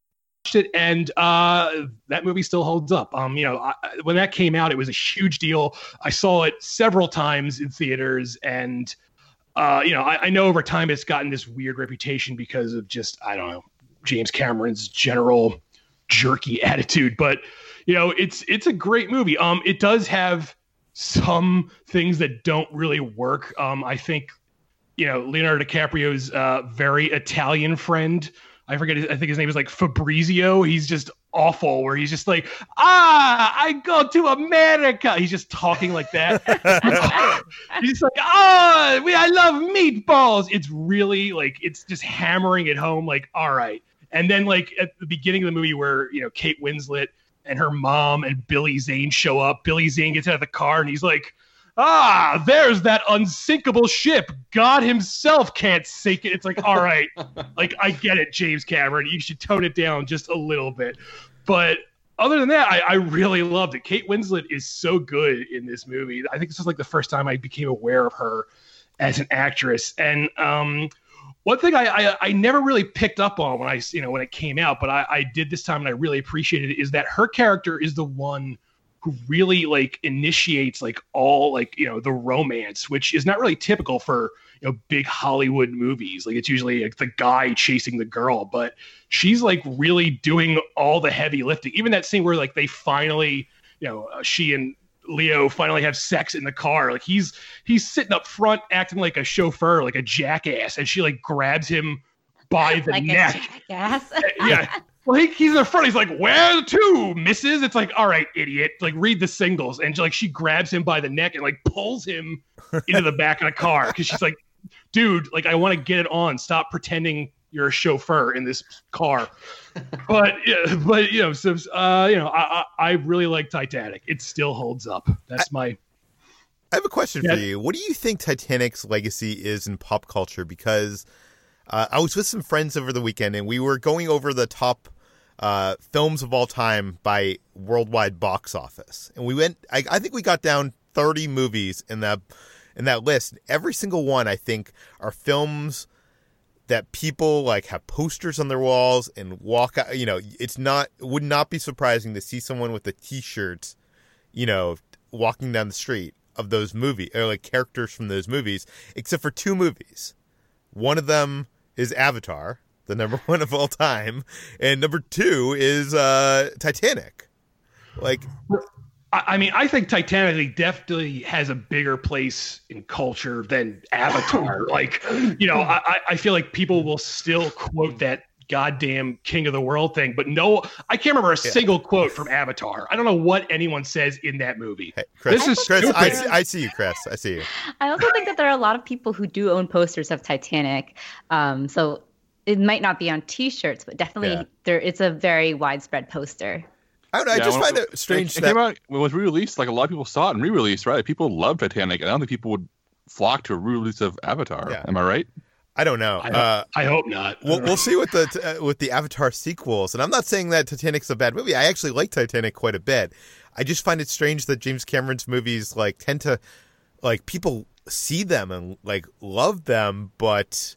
it and uh, that movie still holds up. Um you know I, when that came out it was a huge deal. I saw it several times in theaters and uh you know I, I know over time it's gotten this weird reputation because of just i don't know james cameron's general jerky [LAUGHS] attitude but you know it's it's a great movie. Um it does have some things that don't really work. Um i think you know leonardo dicaprio's uh very italian friend I forget. I think his name is like Fabrizio. He's just awful. Where he's just like, ah, I go to America. He's just talking like that. [LAUGHS] he's like, ah, we, I love meatballs. It's really like it's just hammering it home. Like, all right. And then like at the beginning of the movie, where you know Kate Winslet and her mom and Billy Zane show up. Billy Zane gets out of the car and he's like ah, there's that unsinkable ship. God himself can't sink it. It's like, all right, [LAUGHS] like I get it, James Cameron. You should tone it down just a little bit. But other than that, I, I really loved it. Kate Winslet is so good in this movie. I think this is like the first time I became aware of her as an actress. And um, one thing I, I, I never really picked up on when I you know when it came out, but I, I did this time and I really appreciated it is that her character is the one who really like initiates like all like you know the romance which is not really typical for you know big hollywood movies. Like it's usually like the guy chasing the girl but she's like really doing all the heavy lifting. Even that scene where like they finally you know uh, she and leo finally have sex in the car. Like he's he's sitting up front acting like a chauffeur like a jackass and she like grabs him by [LAUGHS] the like neck. jackass. [LAUGHS] yeah well, he's in the front. He's like, "Where to, misses?" It's like, "All right, idiot! Like, read the singles." And like, she grabs him by the neck and like pulls him [LAUGHS] into the back of the car because she's like, "Dude, like, I want to get it on. Stop pretending you're a chauffeur in this car." but yeah, but you know, so uh, you know, I, I I really like Titanic. It still holds up. That's my. I have a question Yeah. for you. What do you think Titanic's legacy is in pop culture? Because uh, I was with some friends over the weekend and we were going over the top uh, films of all time by worldwide box office, and we went. I, I think we got down thirty movies in that in that list. Every single one, I think, are films that people like have posters on their walls and walk out. You know, it's not it would not be surprising to see someone with a T-shirt, you know, walking down the street of those movies or like characters from those movies, except for two movies. One of them is Avatar, the number [LAUGHS] one of all time, and number two is uh, Titanic. Like, I I mean, I think Titanic definitely has a bigger place in culture than Avatar. [LAUGHS] like, you know, I, I- I feel like people will still quote that goddamn king of the world thing, but no, I can't remember a Yeah. single quote from Avatar. I don't know what anyone says in that movie. hey, Chris, This is Chris, I, stupid. I see you, Chris. I see you. I also think that there are a lot of people who do own posters of Titanic. Um, so it might not be on T-shirts, but definitely Yeah. there. It's a very widespread poster. I, don't know, I just when- find it strange It, it came out when it was re-released. Like a lot of people saw it and re-released, right? People love Titanic, I don't think people would flock to a re-release of Avatar. Yeah. Am I right? I don't know. I, uh, I hope not. we'll, we'll see with the uh, with the Avatar sequels, and I'm not saying that Titanic's a bad movie. I actually like Titanic quite a bit. I just find it strange that James Cameron's movies like tend to like people see them and like love them, but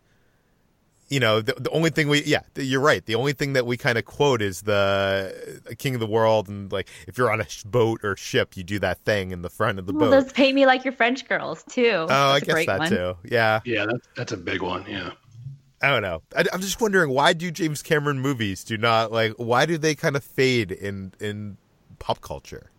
you know the, the only thing we yeah you're right the only thing that we kind of quote is the uh, king of the world and like if you're on a sh- boat or ship you do that thing in the front of the Well, boat those paint me like your French girls too. oh i That's a guess that one. too yeah yeah, that, that's a big one. Yeah. i don't know I, i'm just wondering why do james cameron movies do not like why do they kind of fade in in pop culture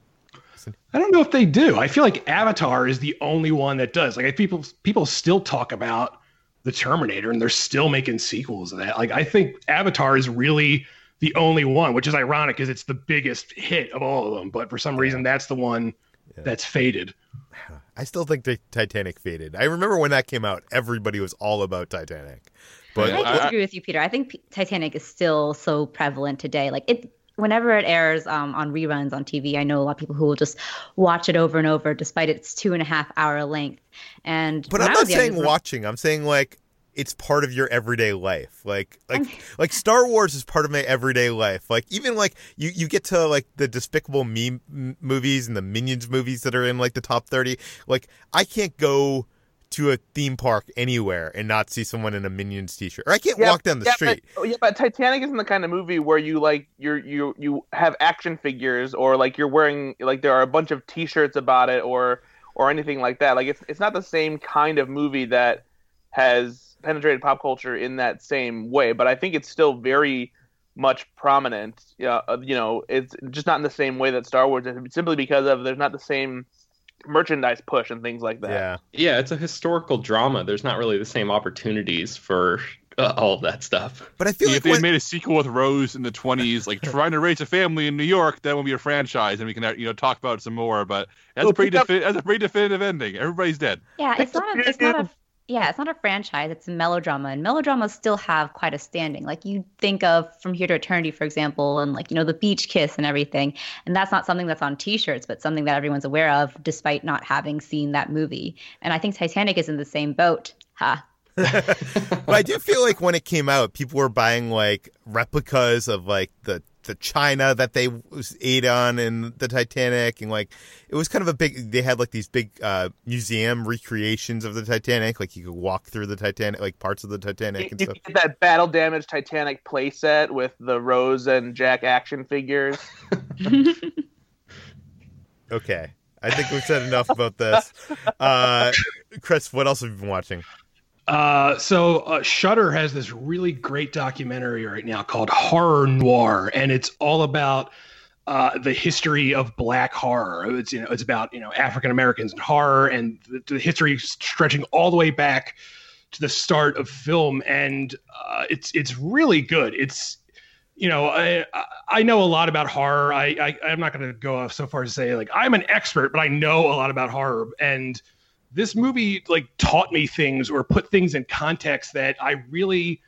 I don't know if they do. I feel like Avatar is the only one that does. Like I, people people still talk about the Terminator and they're still making sequels of that. Like I think Avatar is really the only one, which is ironic because it's the biggest hit of all of them. But for some reason, that's the one Yeah. that's faded. [SIGHS] i still think the titanic faded i remember when that came out everybody was all about titanic but I I- disagree with you, Peter. I think P- Titanic is still so prevalent today. Like it, whenever it airs um, on reruns on TV, I know a lot of people who will just watch it over and over, despite its two and a half hour length. And But I'm not young, saying watching. I'm saying like it's part of your everyday life. Like [LAUGHS] like like Star Wars is part of my everyday life. Like even like you you get to like the Despicable Me movies and the Minions movies that are in like the top 30. Like I can't go to a theme park anywhere and not see someone in a Minions t-shirt. Or I can't Yeah, walk down the yeah, street. But, yeah, but Titanic isn't the kind of movie where you like you're you you have action figures or like you're wearing like there are a bunch of T-shirts about it or or anything like that. Like it's it's not the same kind of movie that has penetrated pop culture in that same way. But I think it's still very much prominent. Yeah, uh, you know, it's just not in the same way that Star Wars is, simply because of there's not the same merchandise push and things like that. Yeah. Yeah, it's a historical drama. There's not really the same opportunities for uh, all of that stuff. But I feel if like if they had made a sequel with Rose in the 20s, like [LAUGHS] trying to raise a family in New York, that would be a franchise, and we can uh, you know talk about it some more. But that's Well, a pretty pick up- that's a pretty definitive ending. Everybody's dead. Yeah, it's Pick not a, it's not a yeah, it's not a franchise. It's a melodrama, and melodramas still have quite a standing. Like you think of From Here to Eternity, for example, and like you know the beach kiss and everything, and that's not something that's on T-shirts, but something that everyone's aware of, despite not having seen that movie. And I think Titanic is in the same boat. Ha. [LAUGHS] but I do feel like when it came out, people were buying like replicas of like the the china that they ate on in the Titanic, and like it was kind of a big. They had like these big uh, museum recreations of the Titanic, like you could walk through the Titanic, like parts of the Titanic You, and you stuff. get that battle damaged Titanic playset with the Rose and Jack action figures. [LAUGHS] Okay, I think we've said enough about this. Uh, Chris, what else have you been watching? Uh, so uh, Shudder has this really great documentary right now called Horror Noir, and it's all about uh, the history of black horror. It's you know it's about you know African Americans and horror, and the, the history stretching all the way back to the start of film, and uh, it's it's really good. It's you know I I- know a lot about horror. I, I I'm not going to go off so far as to say like I'm an expert, but I know a lot about horror and this movie like taught me things or put things in context that I really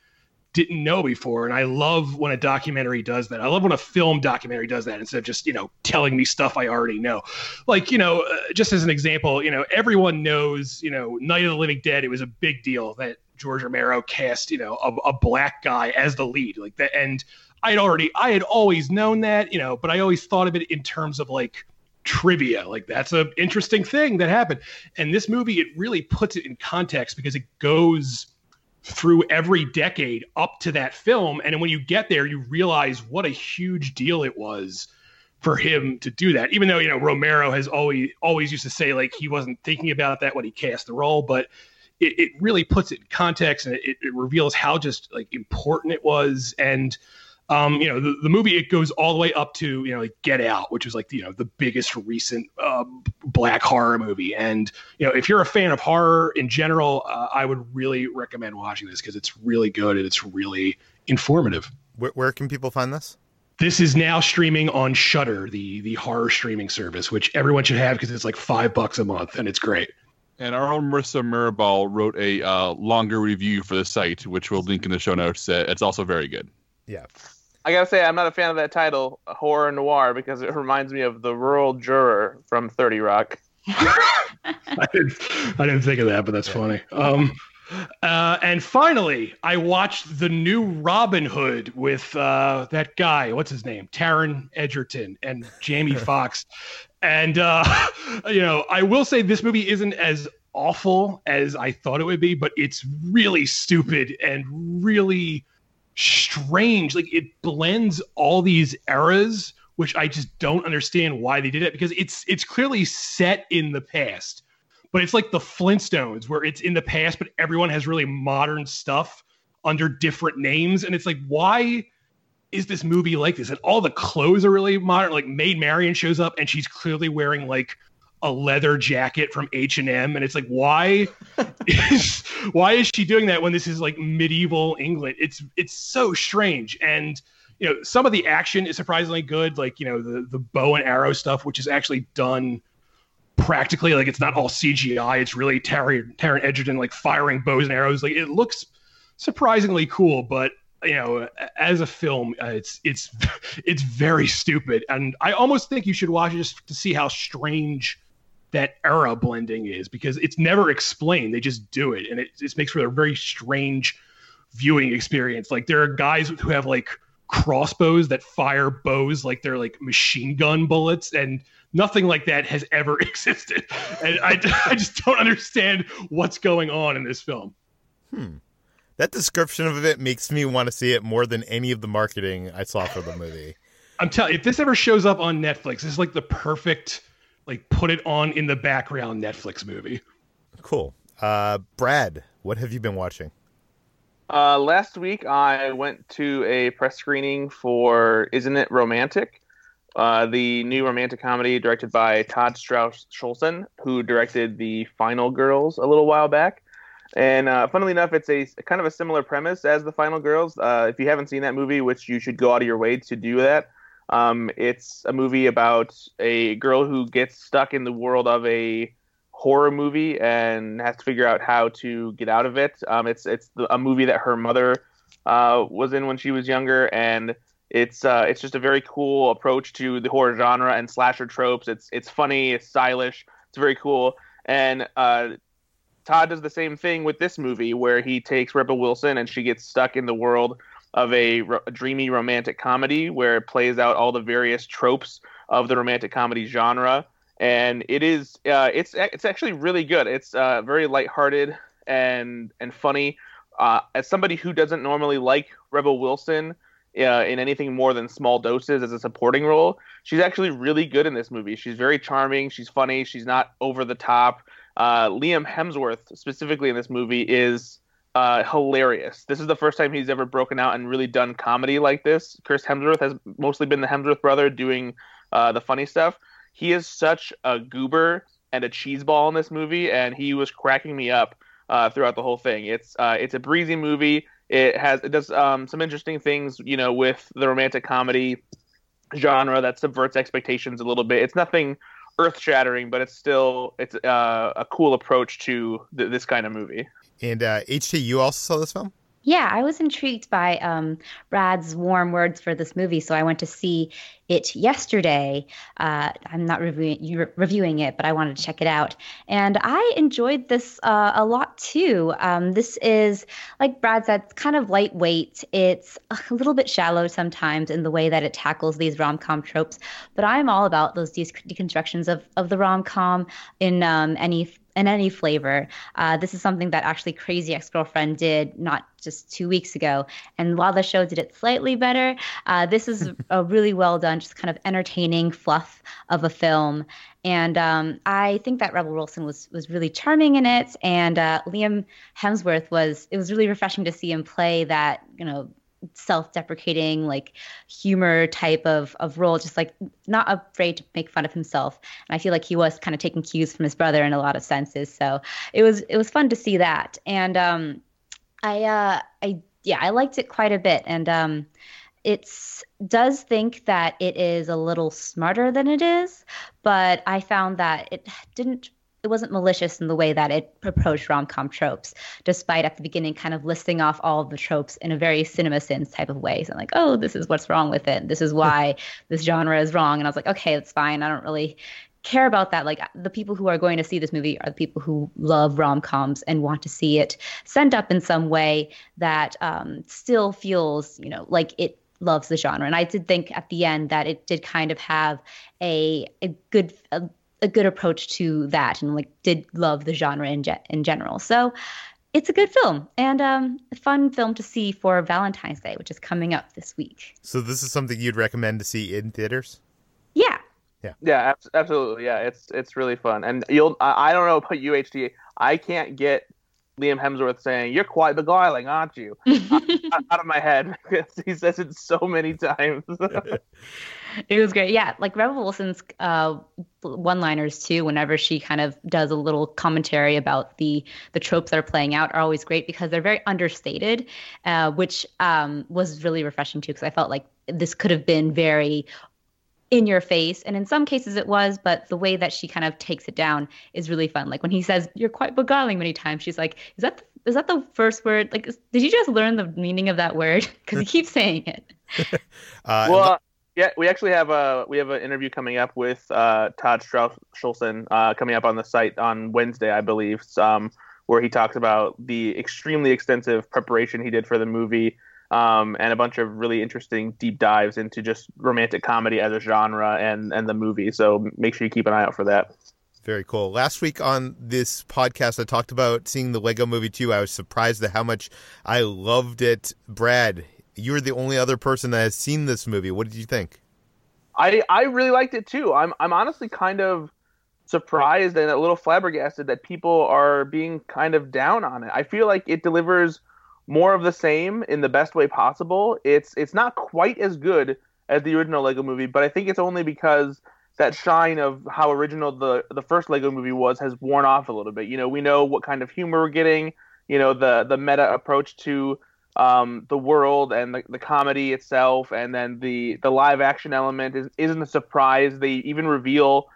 didn't know before and I love when a documentary does that. I love when a film documentary does that instead of just, you know, telling me stuff I already know. Like, you know, uh, just as an example, you know, everyone knows, you know, Night of the Living Dead, it was a big deal that George Romero cast, you know, a, a black guy as the lead. Like that and I had already I had always known that, you know, but I always thought of it in terms of like trivia. Like that's a interesting thing that happened. And this movie, it really puts it in context because it goes through every decade up to that film. And when you get there, you realize what a huge deal it was for him to do that. Even though, you know, Romero has always always used to say like he wasn't thinking about that when he cast the role, but it, it really puts it in context and it, it reveals how just like important it was. And um, you know, the, the movie it goes all the way up to you know like Get Out, which is like you know the biggest recent uh, black horror movie. And you know, if you're a fan of horror in general, uh, I would really recommend watching this because it's really good and it's really informative. Where, where can people find this? This is now streaming on Shudder, the the horror streaming service, which everyone should have because it's like five bucks a month and it's great. And our own Marisa Mirabal wrote a uh, longer review for the site, which we'll link in the show notes. Uh, it's also very good. Yeah. I gotta say, I'm not a fan of that title, horror noir, because it reminds me of the rural juror from Thirty Rock. [LAUGHS] I didn't, I didn't think of that, but that's funny. Um, Uh, and finally, I watched the new Robin Hood with uh, that guy. What's his name? Taron Egerton and Jamie [LAUGHS] Fox. And uh, [LAUGHS] you know, I will say this movie isn't as awful as I thought it would be, but it's really stupid and really strange. Like it blends all these eras, which I just don't understand why they did it because it's it's clearly set in the past but it's like the Flintstones where it's in the past, but everyone has really modern stuff under different names. And it's like, why is this movie like this? And all the clothes are really modern. Like Maid Marian shows up and she's clearly wearing like a leather jacket from H&M and it's like why is [LAUGHS] why is she doing that when this is like medieval England it's it's so strange and you know some of the action is surprisingly good like you know the the bow and arrow stuff which is actually done practically like it's not all CGI. It's really Taron Taron Egerton like firing bows and arrows. Like it looks surprisingly cool, but you know, as a film, uh, it's it's [LAUGHS] it's very stupid, and I almost think you should watch it just to see how strange that era blending is because it's never explained. They just do it, and it just makes for a very strange viewing experience. Like there are guys who have like crossbows that fire bows like they're like machine gun bullets, and nothing like that has ever [LAUGHS] existed. And I, I just don't understand what's going on in this film. Hmm. That description of it makes me want to see it more than any of the marketing I saw for the movie. I'm telling you, if this ever shows up on Netflix, it's like the perfect, like, put it on in the background Netflix movie. Cool. Uh, Brad, what have you been watching? Uh, last week, I went to a press screening for Isn't It Romantic? Uh, the new romantic comedy directed by Todd Strauss Schulson, who directed The Final Girls a little while back. And uh, funnily enough, it's a kind of a similar premise as The Final Girls. Uh, if you haven't seen that movie, which you should go out of your way to do that, um, it's a movie about a girl who gets stuck in the world of a horror movie and has to figure out how to get out of it. Um, it's it's a movie that her mother uh, was in when she was younger, and it's uh, it's just a very cool approach to the horror genre and slasher tropes. It's it's funny, it's stylish, it's very cool. And uh, Todd does the same thing with this movie, where he takes Rebel Wilson and she gets stuck in the world of a, a dreamy romantic comedy, where it plays out all the various tropes of the romantic comedy genre. And it is uh, it's it's actually really good. It's uh, very lighthearted and and funny. Uh, as somebody who doesn't normally like Rebel Wilson, uh, in anything more than small doses as a supporting role. She's actually really good in this movie. She's very charming. She's funny. She's not over the top. Uh, Liam Hemsworth, specifically in this movie, is uh, hilarious. This is the first time he's ever broken out and really done comedy like this. Chris Hemsworth has mostly been the Hemsworth brother doing uh, the funny stuff. He is such a goober and a cheeseball in this movie, and he was cracking me up uh, throughout the whole thing. It's uh, it's a breezy movie. It has it does um, some interesting things, you know, with the romantic comedy genre that subverts expectations a little bit. It's nothing earth shattering, but it's still it's uh, a cool approach to th- this kind of movie. And uh, HT, you also saw this film? Yeah, I was intrigued by um, Brad's warm words for this movie, so I went to see it yesterday. Uh, I'm not reviewing reviewing it, but I wanted to check it out, and I enjoyed this uh, a lot too. Um, this is, like Brad said, it's kind of lightweight. It's a little bit shallow sometimes in the way that it tackles these rom com tropes, but I'm all about those deconstructions of of the rom com in um, any in any flavor. Uh, this is something that actually Crazy Ex Girlfriend did not just two weeks ago. And while the show did it slightly better, uh, this is [LAUGHS] a really well done, just kind of entertaining fluff of a film. And um, I think that Rebel Wilson was was really charming in it, and uh, Liam Hemsworth was. It was really refreshing to see him play that you know self-deprecating like humor type of of role just like not afraid to make fun of himself and i feel like he was kind of taking cues from his brother in a lot of senses so it was it was fun to see that and um i uh i yeah i liked it quite a bit and um it's does think that it is a little smarter than it is but i found that it didn't it wasn't malicious in the way that it approached rom-com tropes, despite at the beginning kind of listing off all of the tropes in a very cinema sins type of way. So I'm like, oh, this is what's wrong with it. This is why this genre is wrong. And I was like, okay, that's fine. I don't really care about that. Like the people who are going to see this movie are the people who love rom coms and want to see it sent up in some way that um, still feels, you know, like it loves the genre. And I did think at the end that it did kind of have a a good a, a good approach to that, and like did love the genre in ge- in general. So. It's a good film and um, a fun film to see for Valentine's Day, which is coming up this week. So this is something you'd recommend to see in theaters? Yeah, Yeah, Yeah, absolutely. Yeah, it's it's really fun, and you'll. I, I don't know about you HT. I can't get Liam Hemsworth saying "You're quite beguiling, aren't you?" [LAUGHS] out, of my head [LAUGHS] because he says it so many times. [LAUGHS] It was great. Yeah, like Rebel Wilson's uh, one-liners too. Whenever she kind of does a little commentary about the the tropes that are playing out, are always great because they're very understated, uh, which um, was really refreshing too. Because I felt like this could have been very in your face, and in some cases it was, but the way that she kind of takes it down is really fun. Like when he says "You're quite beguiling" many times, she's like, "Is that the, is that the first word? Like, is, did you just learn the meaning of that word? [LAUGHS] Because he keeps saying it." [LAUGHS] Uh, well, yeah, we actually have a we have an interview coming up with uh, Todd Strauss Schulson uh, coming up on the site on Wednesday, I believe, um, where he talks about the extremely extensive preparation he did for the movie. Um, and a bunch of really interesting deep dives into just romantic comedy as a genre and, and the movie. So make sure you keep an eye out for that. Very cool. Last week on this podcast, I talked about seeing the Lego Movie 2. I was surprised at how much I loved it. Brad, you're the only other person that has seen this movie. What did you think? I I really liked it too. I'm I'm honestly kind of surprised and a little flabbergasted that people are being kind of down on it. I feel like it delivers more of the same in the best way possible. It's it's not quite as good as the original Lego movie, but I think it's only because that shine of how original the the first Lego movie was has worn off a little bit. You know, we know what kind of humor we're getting. You know, the the meta approach to um, the world and the, the comedy itself, and then the the live action element is isn't a surprise. They even reveal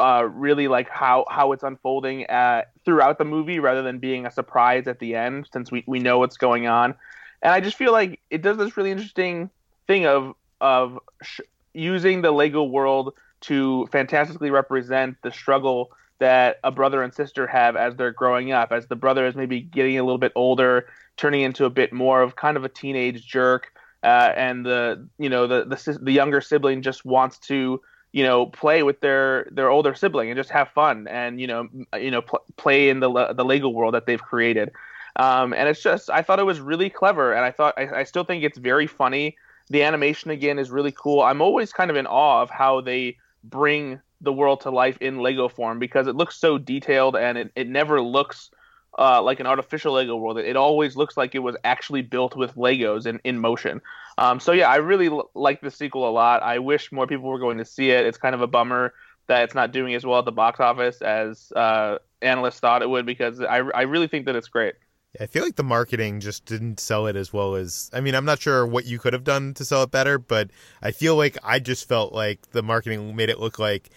uh, really like how how it's unfolding at, throughout the movie rather than being a surprise at the end, since we we know what's going on. And I just feel like it does this really interesting thing of of sh- using the Lego world to fantastically represent the struggle that a brother and sister have as they're growing up, as the brother is maybe getting a little bit older, turning into a bit more of kind of a teenage jerk, uh, and the you know the, the the younger sibling just wants to you know play with their their older sibling and just have fun and you know you know pl- play in the the Lego world that they've created. Um, and it's just I thought it was really clever, and I thought I, I still think it's very funny. The animation again is really cool. I'm always kind of in awe of how they bring the world to life in Lego form because it looks so detailed and it, it never looks uh, like an artificial Lego world. It, always looks like it was actually built with Legos in, in motion. Um, so yeah, I really l- like the sequel a lot. I wish more people were going to see it. It's kind of a bummer that it's not doing as well at the box office as uh, analysts thought it would because I, I really think that it's great. I feel like the marketing just didn't sell it as well as. I mean, I'm not sure what you could have done to sell it better, but I feel like I just felt like the marketing made it look like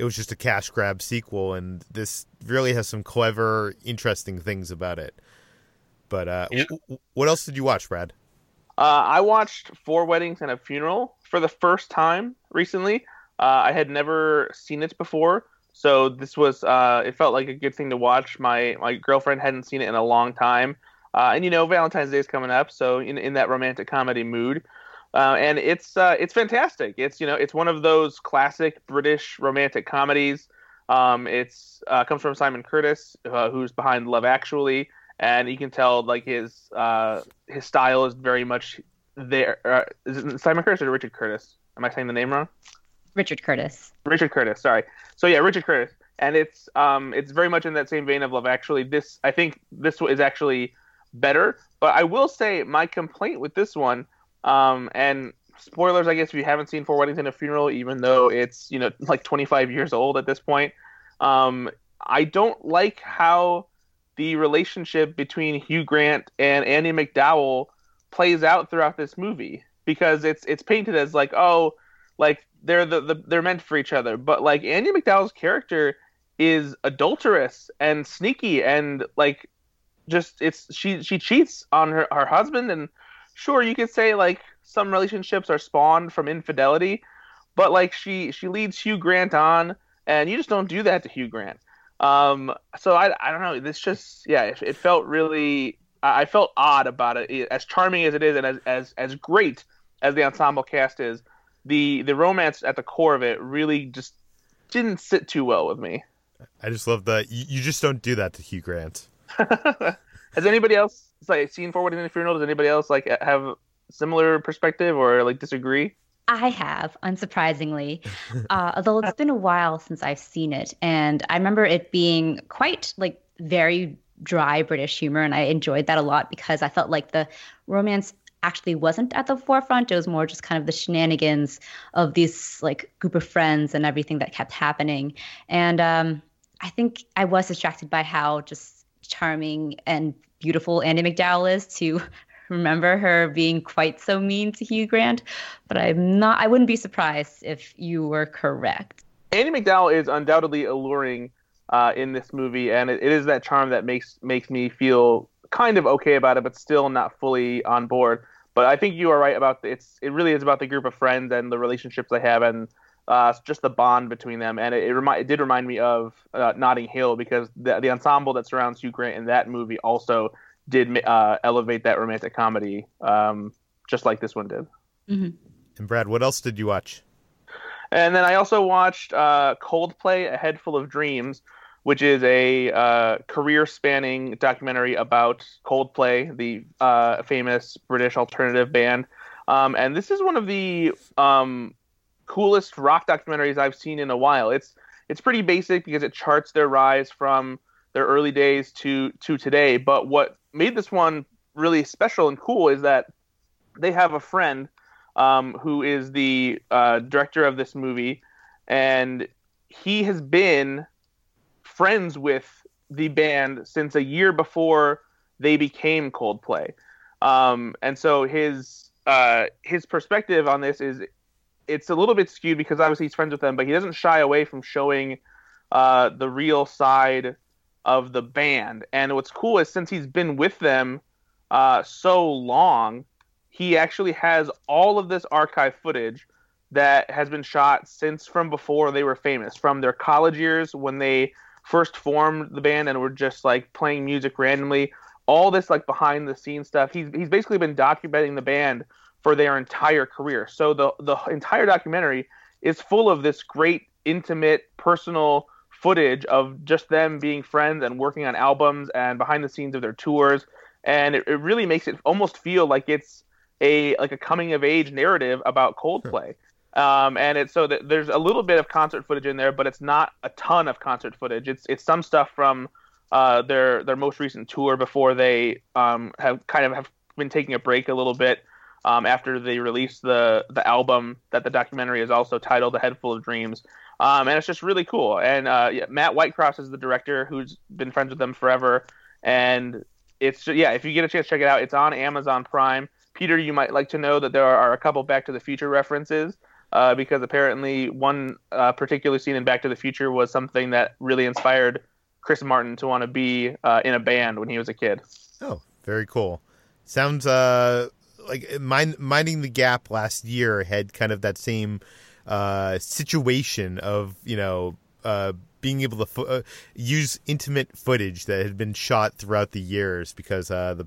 it was just a cash grab sequel, and this really has some clever, interesting things about it. But uh, Yeah. w- what else did you watch, Brad? Uh, I watched Four Weddings and a Funeral for the first time recently. Uh, I had never seen it before, so this was uh, it felt like a good thing to watch. My my girlfriend hadn't seen it in a long time, uh, and you know Valentine's Day is coming up, so in in that romantic comedy mood. Uh, and it's uh, it's fantastic. It's you know it's one of those classic British romantic comedies. Um, it's uh, comes from Simon Curtis, uh, who's behind Love Actually, and you can tell like his uh, his style is very much there. Uh, is it Simon Curtis or Richard Curtis? Am I saying the name wrong? Richard Curtis. Richard Curtis. Sorry. So yeah, Richard Curtis, and it's um it's very much in that same vein of Love Actually. This I think this is actually better, but I will say my complaint with this one, um and spoilers I guess if you haven't seen Four Weddings and a Funeral, even though it's you know [LAUGHS] like 25 years old at this point, um I don't like how the relationship between Hugh Grant and Andie MacDowell plays out throughout this movie because it's it's painted as like oh like they're the, the they're meant for each other. But like Andie MacDowell's character is adulterous and sneaky and like just it's she she cheats on her her husband and sure you could say like some relationships are spawned from infidelity but like she she leads Hugh Grant on and you just don't do that to Hugh Grant. Um, so I, I don't know. This just yeah, it, it felt really. I felt odd about it. As charming as it is, and as as as great as the ensemble cast is, the the romance at the core of it really just didn't sit too well with me. I just love that you, you just don't do that to Hugh Grant. [LAUGHS] Has anybody else like seen Weddings and a Funeral? Does anybody else like have similar perspective or like disagree? I have, unsurprisingly, uh, although it's been a while since I've seen it, and I remember it being quite like very dry British humor, and I enjoyed that a lot because I felt like the romance actually wasn't at the forefront. It was more just kind of the shenanigans of these like group of friends and everything that kept happening. And um, I think I was distracted by how just charming and beautiful Andie MacDowell is to [LAUGHS] remember her being quite so mean to Hugh Grant. But I'm not. I wouldn't be surprised if you were correct. Andie MacDowell is undoubtedly alluring uh, in this movie, and it, it is that charm that makes makes me feel kind of okay about it, but still not fully on board. But I think you are right about the, it's. It really is about the group of friends and the relationships they have, and uh, just the bond between them. And it, it, remi- it did remind me of uh, Notting Hill because the the ensemble that surrounds Hugh Grant in that movie also did uh, elevate that romantic comedy, um, just like this one did. Mm-hmm. And Brad, what else did you watch? And then I also watched uh, Coldplay: A Head Full of Dreams, which is a uh, career-spanning documentary about Coldplay, the uh, famous British alternative band. Um, and this is one of the um, coolest rock documentaries I've seen in a while. It's it's pretty basic because it charts their rise from their early days to to today. But what made this one really special and cool is that they have a friend um, who is the uh, director of this movie, and he has been friends with the band since a year before they became Coldplay. Um, and so his uh, his perspective on this is it's a little bit skewed because obviously he's friends with them, but he doesn't shy away from showing uh, the real side of the band. And what's cool is since he's been with them uh, so long, he actually has all of this archive footage that has been shot since from before they were famous, from their college years when they first formed the band and were just like playing music randomly. All this like behind the scenes stuff. He's he's basically been documenting the band for their entire career. So the the entire documentary is full of this great intimate personal footage of just them being friends and working on albums and behind the scenes of their tours and it, it really makes it almost feel like it's a like a coming of age narrative about Coldplay. Um, and it's so that there's a little bit of concert footage in there, but it's not a ton of concert footage. It's it's some stuff from uh, their their most recent tour before they um, have kind of have been taking a break a little bit um, after they released the the album that the documentary is also titled "A Head Full of Dreams." Um, and it's just really cool. And uh, yeah, Matt Whitecross is the director, who's been friends with them forever. And it's just, yeah, if you get a chance, check it out. It's on Amazon Prime. Peter, you might like to know that there are a couple Back to the Future references. Uh, because apparently one uh, particular scene in Back to the Future was something that really inspired Chris Martin to want to be uh, in a band when he was a kid. Oh, very cool. Sounds uh, like mind, minding the gap last year had kind of that same uh, situation of you know uh, being able to fo- uh, use intimate footage that had been shot throughout the years because uh, the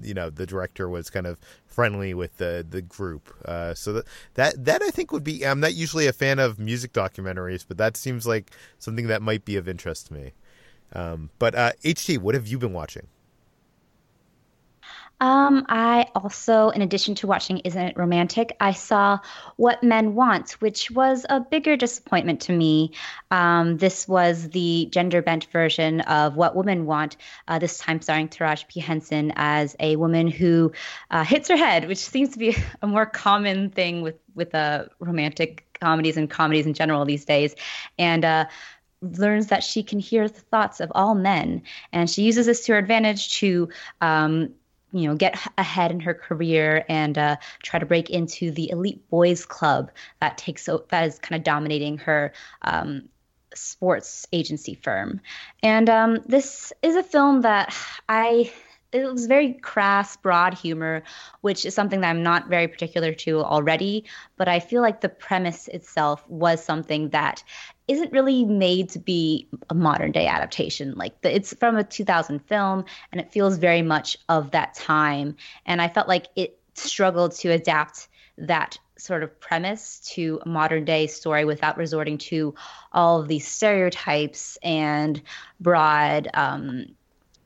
you know the director was kind of friendly with the the group. Uh, so that, that that I think would be. I'm not usually a fan of music documentaries, but that seems like something that might be of interest to me. Um, but uh, HT, what have you been watching? Um, I also, in addition to watching Isn't It Romantic, I saw What Men Want, which was a bigger disappointment to me. Um, this was the gender bent version of What Women Want, uh, this time starring Taraji P. Henson as a woman who uh, hits her head, which seems to be [LAUGHS] a more common thing with, with uh, romantic comedies and comedies in general these days. And uh, learns that she can hear the thoughts of all men and she uses this to her advantage to um, you know get ahead in her career and uh, try to break into the elite boys club that takes that is kind of dominating her um, sports agency firm. And um, this is a film that i it was very crass, broad humor, which is something that I'm not very particular to already. But I feel like the premise itself was something that isn't really made to be a modern day adaptation. Like the, it's from a 2000 film, and it feels very much of that time. And I felt like it struggled to adapt that sort of premise to a modern day story without resorting to all of these stereotypes and broad um,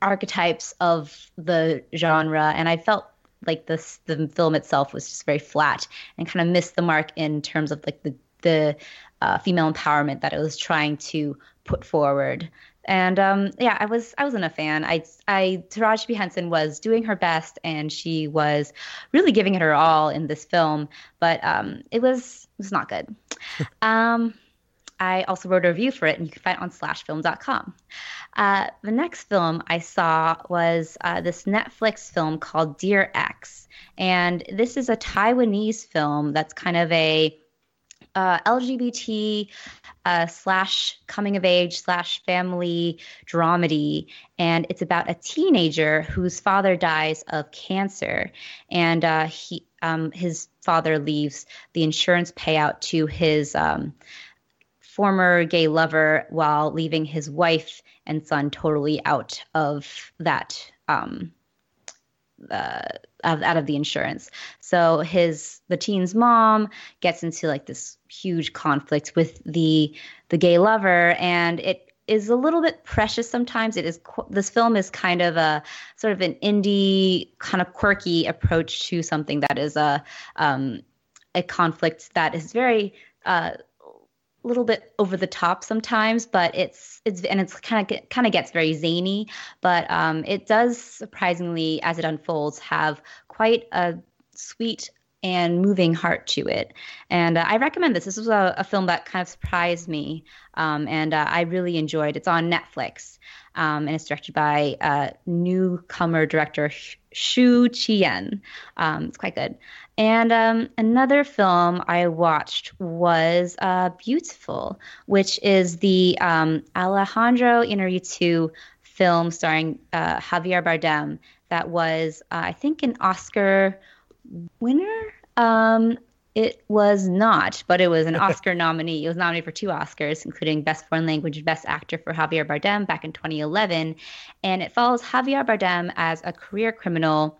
archetypes of the genre. And I felt like this the film itself was just very flat and kind of missed the mark in terms of like the the uh, female empowerment that it was trying to put forward. And um, yeah, I was I wasn't a fan. I I Taraji P Henson was doing her best, and she was really giving it her all in this film, but um, it was it was not good. [LAUGHS] um, I also wrote a review for it, and you can find it on slashfilm.com. Uh, the next film I saw was uh, this Netflix film called Dear Ex. and this is a Taiwanese film that's kind of a uh, LGBT uh, slash coming of age slash family dramedy, and it's about a teenager whose father dies of cancer, and uh, he um, his father leaves the insurance payout to his um, former gay lover while leaving his wife and son totally out of that um, uh, out of the insurance. So his the teen's mom gets into like this huge conflict with the the gay lover, and it is a little bit precious sometimes. It is this film is kind of a sort of an indie kind of quirky approach to something that is a um, a conflict that is very uh, little bit over the top sometimes, but it's it's and it's kind of kind of gets very zany, but um, it does surprisingly as it unfolds have quite a sweet and moving heart to it. And uh, I recommend this. This was a, a, film that kind of surprised me, um, and uh, I really enjoyed. It's on Netflix, um, and it's directed by uh, newcomer director Xu Qian. Um, it's quite good. And um, another film I watched was uh, Biutiful, which is the um, Alejandro Inarritu film starring uh, Javier Bardem that was, uh, I think, an Oscar winner. Um, it was not, but it was an [LAUGHS] Oscar nominee. It was nominated for two Oscars, including Best Foreign Language and Best Actor for Javier Bardem back in 2011. And it follows Javier Bardem as a career criminal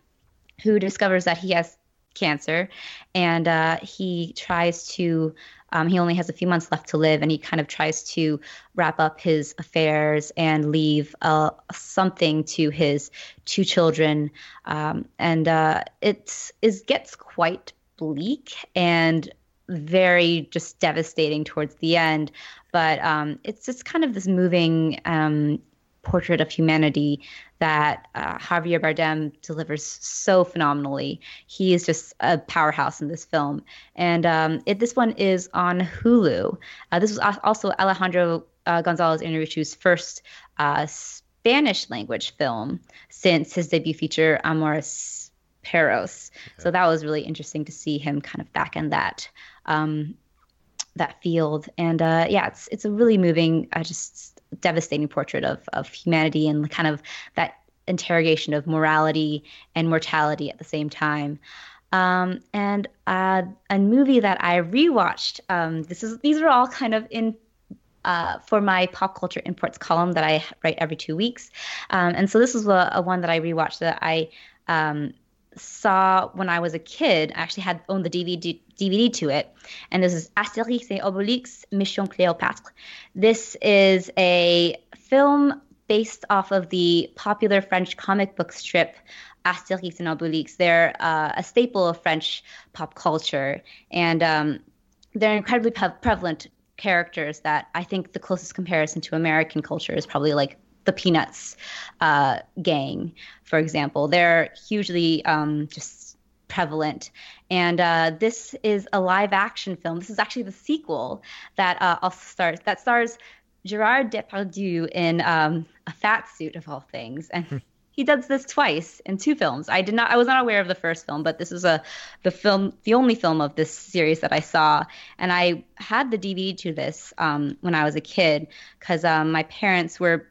who discovers that he has cancer, and uh, he tries to. Um, he only has a few months left to live, and he kind of tries to wrap up his affairs and leave uh, something to his two children. Um, and uh, it is gets quite bleak and very just devastating towards the end. But um, it's just kind of this moving um, portrait of humanity that uh, Javier Bardem delivers so phenomenally. He is just a powerhouse in this film. And um, it, this one is on Hulu. Uh, this was also Alejandro uh, Gonzalez Inarritu's first uh, Spanish language film since his debut feature, Amores Perros. Okay. So that was really interesting to see him kind of back in that. Um, that field and uh, yeah it's it's a really moving uh, just devastating portrait of of humanity and kind of that interrogation of morality and mortality at the same time. Um, and uh, a movie that I rewatched. Um, this is these are all kind of in uh, for my pop culture imports column that I write every two weeks. Um, and so this is a, a, one that I rewatched that I um, saw when I was a kid. I actually had owned the DVD DVD to it, and this is Astérix et Obélix Mission Cléopâtre. This is a film based off of the popular French comic book strip Astérix and Obélix. They're uh, a staple of French pop culture, and um, they're incredibly pre- prevalent characters that I think the closest comparison to American culture is probably like the Peanuts uh, gang, for example. They're hugely um, just prevalent. And uh, this is a live action film. This is actually the sequel that uh, also stars that stars Gerard Depardieu in um, a fat suit of all things, and hmm. he does this twice in two films. I did not, I was not aware of the first film, but this is a the film, the only film of this series that I saw, and I had the DVD to this um, when I was a kid because um, my parents were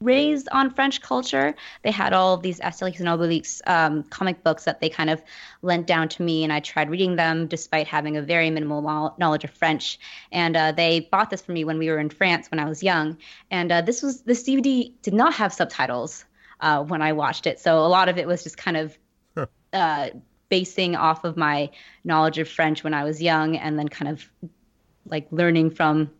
raised on French culture. They had all of these Asterix and Obelix um, comic books that they kind of lent down to me, and I tried reading them despite having a very minimal knowledge of French. And uh, they bought this for me when we were in France when I was young. And uh, this was this DVD did not have subtitles uh, when I watched it, so a lot of it was just kind of. Uh, basing off of my knowledge of French when I was young, and then kind of like learning from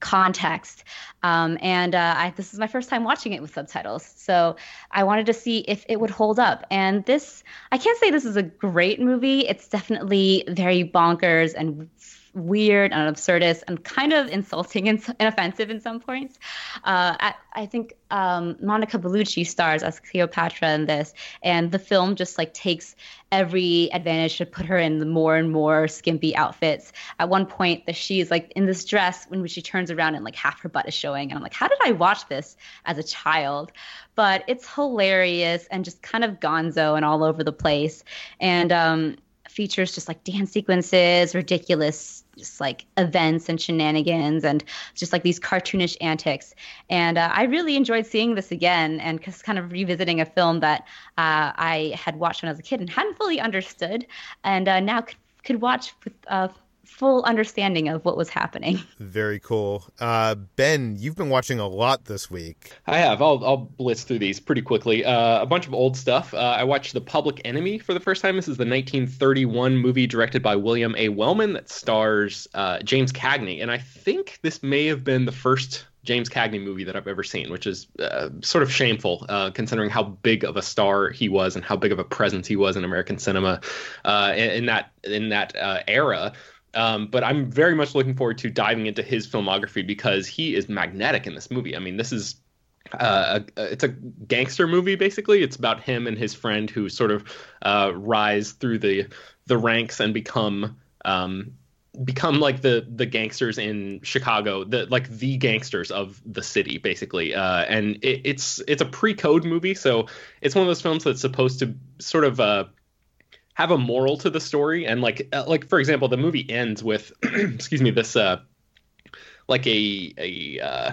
context. Um, and uh, I, this is my first time watching it with subtitles. So I wanted to see if it would hold up. And this, I can't say this is a great movie. It's definitely very bonkers and weird and absurdist and kind of insulting and, [LAUGHS] and offensive in some points. Uh, I, I, think um, Monica Bellucci stars as Cleopatra in this, and the film just like takes every advantage to put her in the more and more skimpy outfits. At one point, that she's like in this dress when she turns around and like half her butt is showing, and I'm like, how did I watch this as a child? But it's hilarious and just kind of gonzo and all over the place, and um, features just like dance sequences, ridiculous just like events and shenanigans and just like these cartoonish antics. And uh, I really enjoyed seeing this again and just kind of revisiting a film that uh, I had watched when I was a kid and hadn't fully understood, and uh, now could, could watch with uh, full understanding of what was happening. Very cool. Uh, ben, you've been watching a lot this week. I have. I'll, I'll blitz through these pretty quickly. Uh, a bunch of old stuff. Uh, I watched The Public Enemy for the first time. This is the 1931 movie directed by William A. Wellman that stars uh, James Cagney. And I think this may have been the first James Cagney movie that I've ever seen, which is uh, sort of shameful uh, considering how big of a star he was and how big of a presence he was in American cinema uh, in, in, that in that uh, era. Um, but I'm very much looking forward to diving into his filmography because he is magnetic in this movie. I mean, this is uh, it's a gangster movie basically. It's about him and his friend who sort of uh, rise through the the ranks and become um, become like the the gangsters in Chicago, the like the gangsters of the city, basically. Uh, and it, it's it's a pre-code movie, so it's one of those films that's supposed to sort of uh, have a moral to the story. And like uh, like for example the movie ends with [CLEARS THROAT] excuse me this uh like a a uh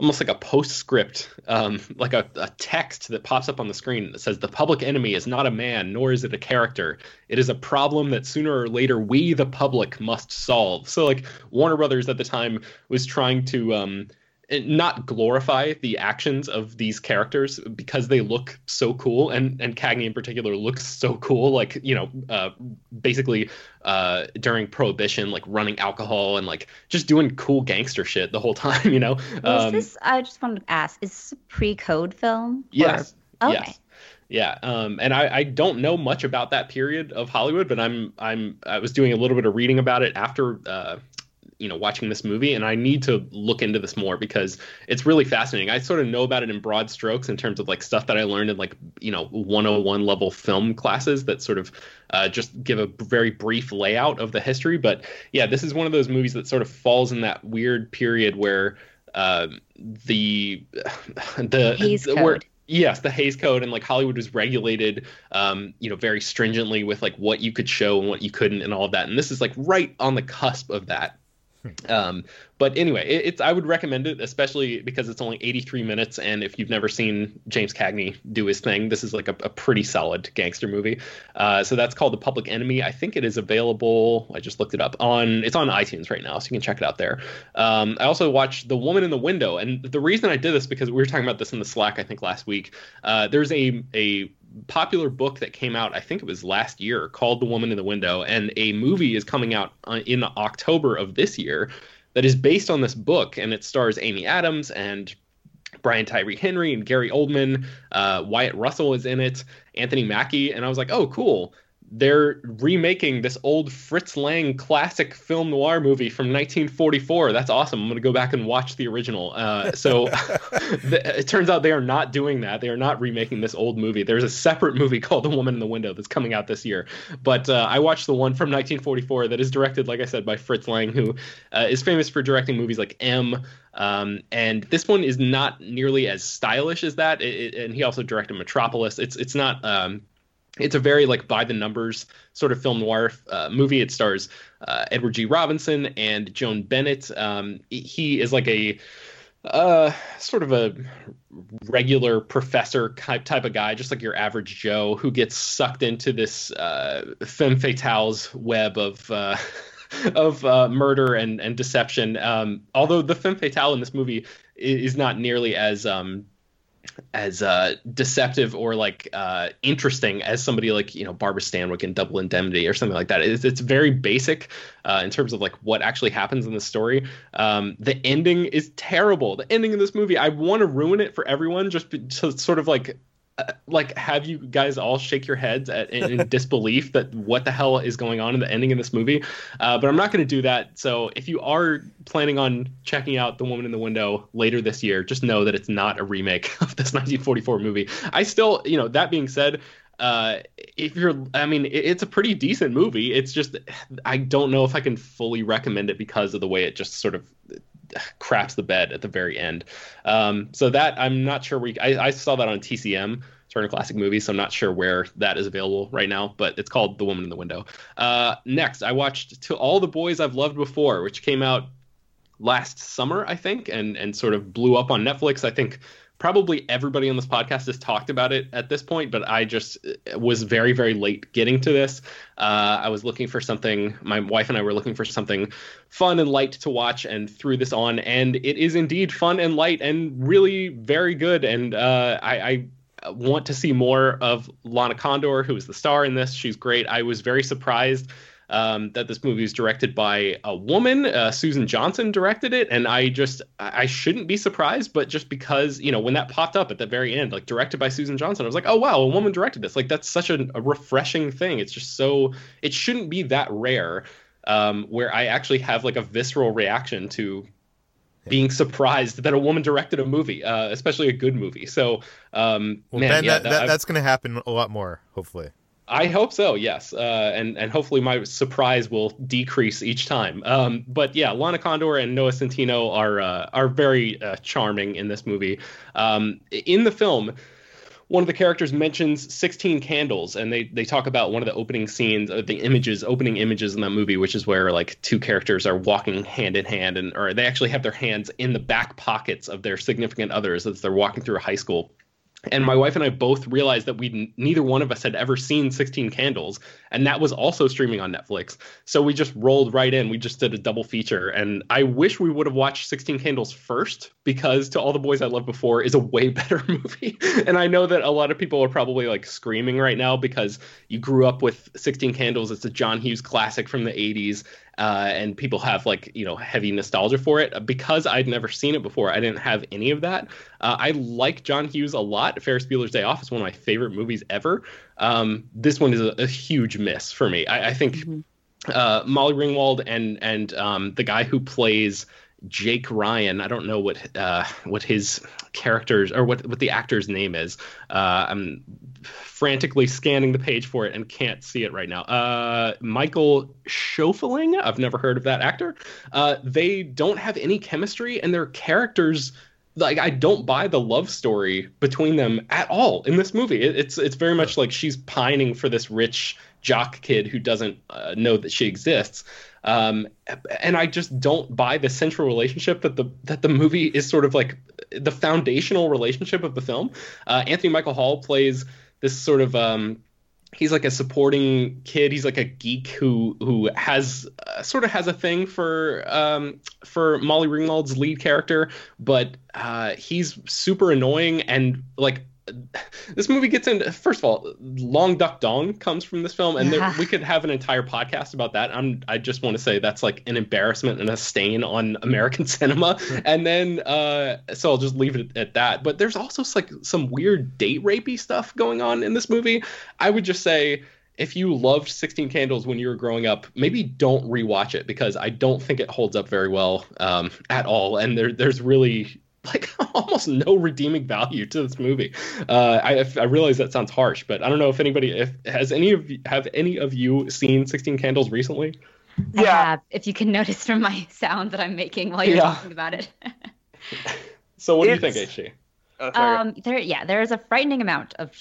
almost like a postscript um like a, a text that pops up on the screen that says the public enemy is not a man nor is it a character. It is a problem that sooner or later we the public must solve. So like warner brothers at the time was trying to um not glorify the actions of these characters because they look so cool and and Cagney in particular looks so cool like you know uh, basically uh, during prohibition like running alcohol and like just doing cool gangster shit the whole [LAUGHS] time you know? Um, this I just wanted to ask is this a pre-code film? Yes. Or... okay. Yes. Yeah, um, and I, I don't know much about that period of Hollywood, but I'm I'm I was doing a little bit of reading about it after uh, you know watching this movie and i need to look into this more because it's really fascinating i sort of know about it in broad strokes in terms of like stuff that i learned in like you know 101 level film classes that sort of uh, just give a very brief layout of the history but yeah this is one of those movies that sort of falls in that weird period where uh, [SIGHS] the the, Hays the Code. Yes, the Hays Code and like Hollywood was regulated, um, you know, very stringently with like what you could show and what you couldn't and all of that. And this is like right on the cusp of that. Um, but anyway, it, it's I would recommend it, especially because it's only 83 minutes, and if you've never seen James Cagney do his thing, this is like a, a pretty solid gangster movie. Uh, so that's called The Public Enemy. I think it is available. I just looked it up on. It's on iTunes right now, so you can check it out there. Um, I also watched The Woman in the Window, and the reason I did this because we were talking about this in the Slack, I think last week. Uh, there's a a popular book that came out, I think it was last year, called The Woman in the Window, and a movie is coming out uh, in October of this year that is based on this book, and it stars Amy Adams and Brian Tyree Henry and Gary Oldman. Uh, Wyatt Russell is in it, Anthony Mackie, and I was like, oh, cool they're remaking this old Fritz Lang classic film noir movie from 1944. That's awesome. I'm going to go back and watch the original. Uh, so [LAUGHS] it turns out they are not doing that. They are not remaking this old movie. There's a separate movie [LAUGHS] called The Woman in the Window that's coming out this year. But uh, I watched the one from 1944 that is directed, like I said, by Fritz Lang, who uh, is famous for directing movies like M. Um, and this one is not nearly as stylish as that. It, it, and he also directed Metropolis. It's it's not um, it's a very like by the numbers sort of film noir uh, movie. It stars uh, Edward G. Robinson and Joan Bennett. Um, he is like a uh, sort of a regular professor type type of guy, just like your average Joe, who gets sucked into this uh, femme fatale's web of. Uh, [LAUGHS] of uh, murder and, and deception. Um, although the femme fatale in this movie is, not nearly as um, as uh, deceptive or like uh, interesting as somebody like you know Barbara Stanwyck in Double Indemnity or something like that. It's, it's very basic uh, in terms of like what actually happens in the story. Um, the ending is terrible. The ending of this movie, I want to ruin it for everyone just to sort of like like have you guys all shake your heads at, in, in disbelief that what the hell is going on in the ending of this movie? Uh, but i'm not going to do that. So if you are planning on checking out the woman in the window later this year just know that it's not a remake [LAUGHS] of this 1944 movie. I still you know that being said uh, if you're i mean it's a pretty decent movie. It's just i don't know if i can fully recommend it because of the way it just sort of craps the bed at the very end. Um, so that I'm not sure we. I, I, saw that on TCM Turner Classic Movies, so I'm not sure where that is available right now. But it's called The Woman in the Window. Uh, next, I watched To All the Boys I've Loved Before, which came out last summer, I think, and and sort of blew up on Netflix. I think probably everybody on this podcast has talked about it at this point, but I just uh, was very, very late getting to this. Uh, I was looking for something, my wife and I were looking for something fun and light to watch and threw this on, and it is indeed fun and light and really very good. And uh, I, I want to see more of Lana Condor, who is the star in this. She's great. I was very surprised um, that this movie is directed by a woman. Uh, Susan Johnson directed it, and I just I shouldn't be surprised, but just because you know when that popped up at the very end, like directed by Susan Johnson, I was like, oh wow, a woman directed this. Like that's such a, a refreshing thing. It's just so it shouldn't be that rare. Um, where I actually have like a visceral reaction to being surprised that a woman directed a movie, uh, especially a good movie. So, um, well, man, Ben, yeah, that, that, that's going to happen a lot more, hopefully. I hope so. Yes, uh, and and hopefully my surprise will decrease each time. Um, but yeah, Lana Condor and Noah Centineo are uh, are very uh, charming in this movie. Um, in the film, one of the characters mentions 16 candles, and they they talk about one of the opening scenes, uh, the images, opening images in that movie, which is where like two characters are walking hand in hand, and or they actually have their hands in the back pockets of their significant others as they're walking through a high school and my wife and I both realized that we neither one of us had ever seen 16 Candles, and that was also streaming on Netflix. So we just rolled right in. We just did a double feature, and I wish we would have watched 16 Candles first because To All the Boys I Loved Before is a way [LAUGHS] better movie. and I know that a lot of people are probably like screaming right now because you grew up with 16 Candles. It's a John Hughes classic from the 80s, uh, and people have like you know heavy nostalgia for it. Because I'd never seen it before, I didn't have any of that. Uh, I like John Hughes a lot. Ferris Bueller's Day Off is one of my favorite movies ever. Um, this one is a, a, huge miss for me. I, I think mm-hmm. uh, Molly Ringwald and and um, the guy who plays Jake Ryan. I don't know what uh, what his characters or what what the actor's name is. Uh, I'm frantically scanning the page for it and can't see it right now. Uh, Michael Schoeffling. I've never heard of that actor. Uh, they don't have any chemistry, and their characters. Like I don't buy the love story between them at all in this movie. It, it's it's very much like she's pining for this rich jock kid who doesn't uh, know that she exists. Um, and I just don't buy the central relationship that the that the movie is sort of like the foundational relationship of the film. Uh, Anthony Michael Hall plays this sort of um, he's like a supporting kid. He's like a geek who who has uh, sort of has a thing for um, for Molly Ringwald's lead character, but uh, he's super annoying and like [SIGHS] this movie gets into first of all long duck dong comes from this film and yeah. there, we could have an entire podcast about that i'm i just want to say that's like an embarrassment and a stain on american [LAUGHS] cinema [LAUGHS] and then uh so i'll just leave it at that but there's also like some weird date rapey stuff going on in this movie i would just say if you loved 16 Candles when you were growing up, maybe don't rewatch it because I don't think it holds up very well um, at all. And there, there's really [LAUGHS] like almost no redeeming value to this movie. Uh, I I realize that sounds harsh, but I don't know if anybody if has any of you, have any of you seen Sixteen Candles recently? I yeah. have. If you can notice from my [LAUGHS] sound that I'm making while you're yeah. talking about it. [LAUGHS] so what it's, do you think, HT? Oh, um, there, yeah, there is a frightening amount of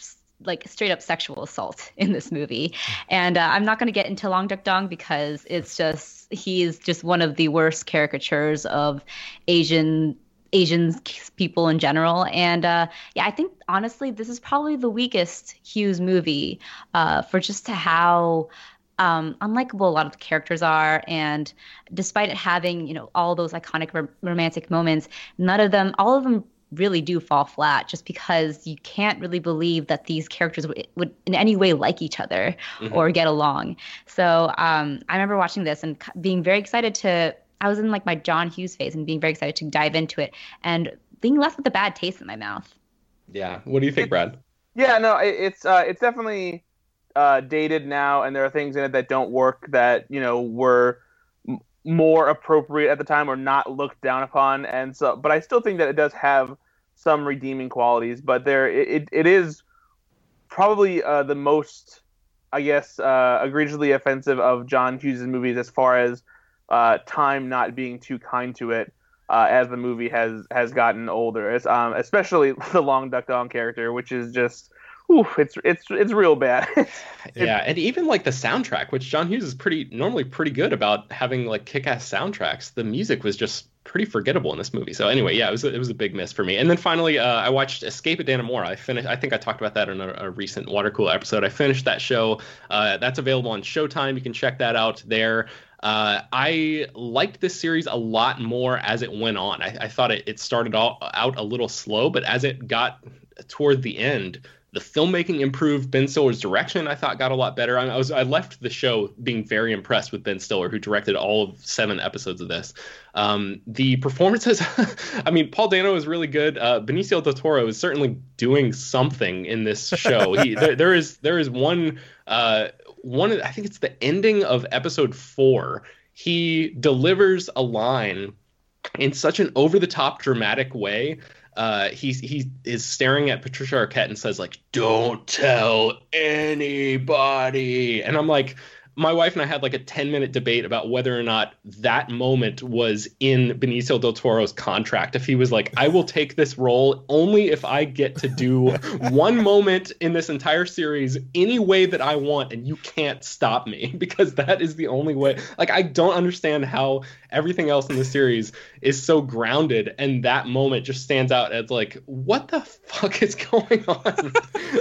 like straight up sexual assault in this movie, and uh, I'm not going to get into Long Duck Dong because it's just he's just one of the worst caricatures of Asian Asian people in general. And uh, yeah, I think honestly, this is probably the weakest Hughes movie uh, for just to how um, unlikable a lot of the characters are. And despite it having, you know, all those iconic r- romantic moments, none of them, all of them really do fall flat just because you can't really believe that these characters w- would in any way like each other mm-hmm. or get along. So um, I remember watching this and being very excited to, I was in like my John Hughes phase and being very excited to dive into it and being left with a bad taste in my mouth. Yeah. What do you think, Brad? Yeah, no, it, it's uh, it's definitely uh, dated now, and there are things in it that don't work that you know were m- more appropriate at the time or not looked down upon. And so, but I still think that it does have some redeeming qualities. But there, it, it is probably uh, the most, I guess, uh, egregiously offensive of John Hughes' movies as far as uh, time not being too kind to it. Uh, as the movie has has gotten older, it's, um, especially [LAUGHS] the Long Duck Dong character, which is just oof, it's it's it's real bad. [LAUGHS] yeah, and even like the soundtrack, which John Hughes is pretty normally pretty good about having like kick-ass soundtracks. The music was just pretty forgettable in this movie. So anyway, yeah, it was a, it was a big miss for me. And then finally, uh, I watched Escape at Dannemora. I finished. I think I talked about that in a, a recent Water Cooler episode. I finished that show. Uh, that's available on Showtime. You can check that out there. Uh, I liked this series a lot more as it went on. I, I thought it, it started all, out a little slow, but as it got toward the end, the filmmaking improved. Ben Stiller's direction, I thought, got a lot better. I, I, was I left the show being very impressed with Ben Stiller, who directed all of seven episodes of this. Um, the performances, [LAUGHS] I mean, Paul Dano is really good. Uh, Benicio del Toro is certainly doing something in this show. He, [LAUGHS] there, there is there is one uh, one. I think it's the ending of episode four. He delivers a line in such an over the top dramatic way uh, he he is staring at Patricia Arquette and says like, "Don't tell anybody," and I'm like, my wife and I had like a 10 minute debate about whether or not that moment was in Benicio del Toro's contract. If he was like, I will take this role only if I get to do [LAUGHS] one moment in this entire series any way that I want, and you can't stop me [LAUGHS] because that is the only way. Like, I don't understand how everything else in the series is so grounded, and that moment just stands out as like, what the fuck is going on?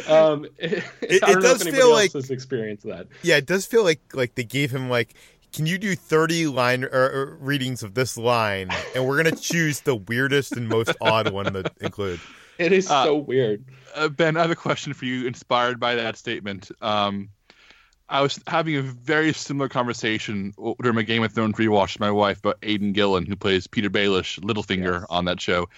[LAUGHS] um, it, it, does feel like has experienced that. Yeah, it does feel like like they gave him like can you do 30 line or, or readings of this line? And we're going to choose the weirdest and most odd one to include. It is uh, so weird. uh, ben i have a question for you inspired by that statement. Um, i was having a very similar conversation during my game of thrones rewatch with my wife about aidan gillen who plays petyr baelish littlefinger yes. on that show.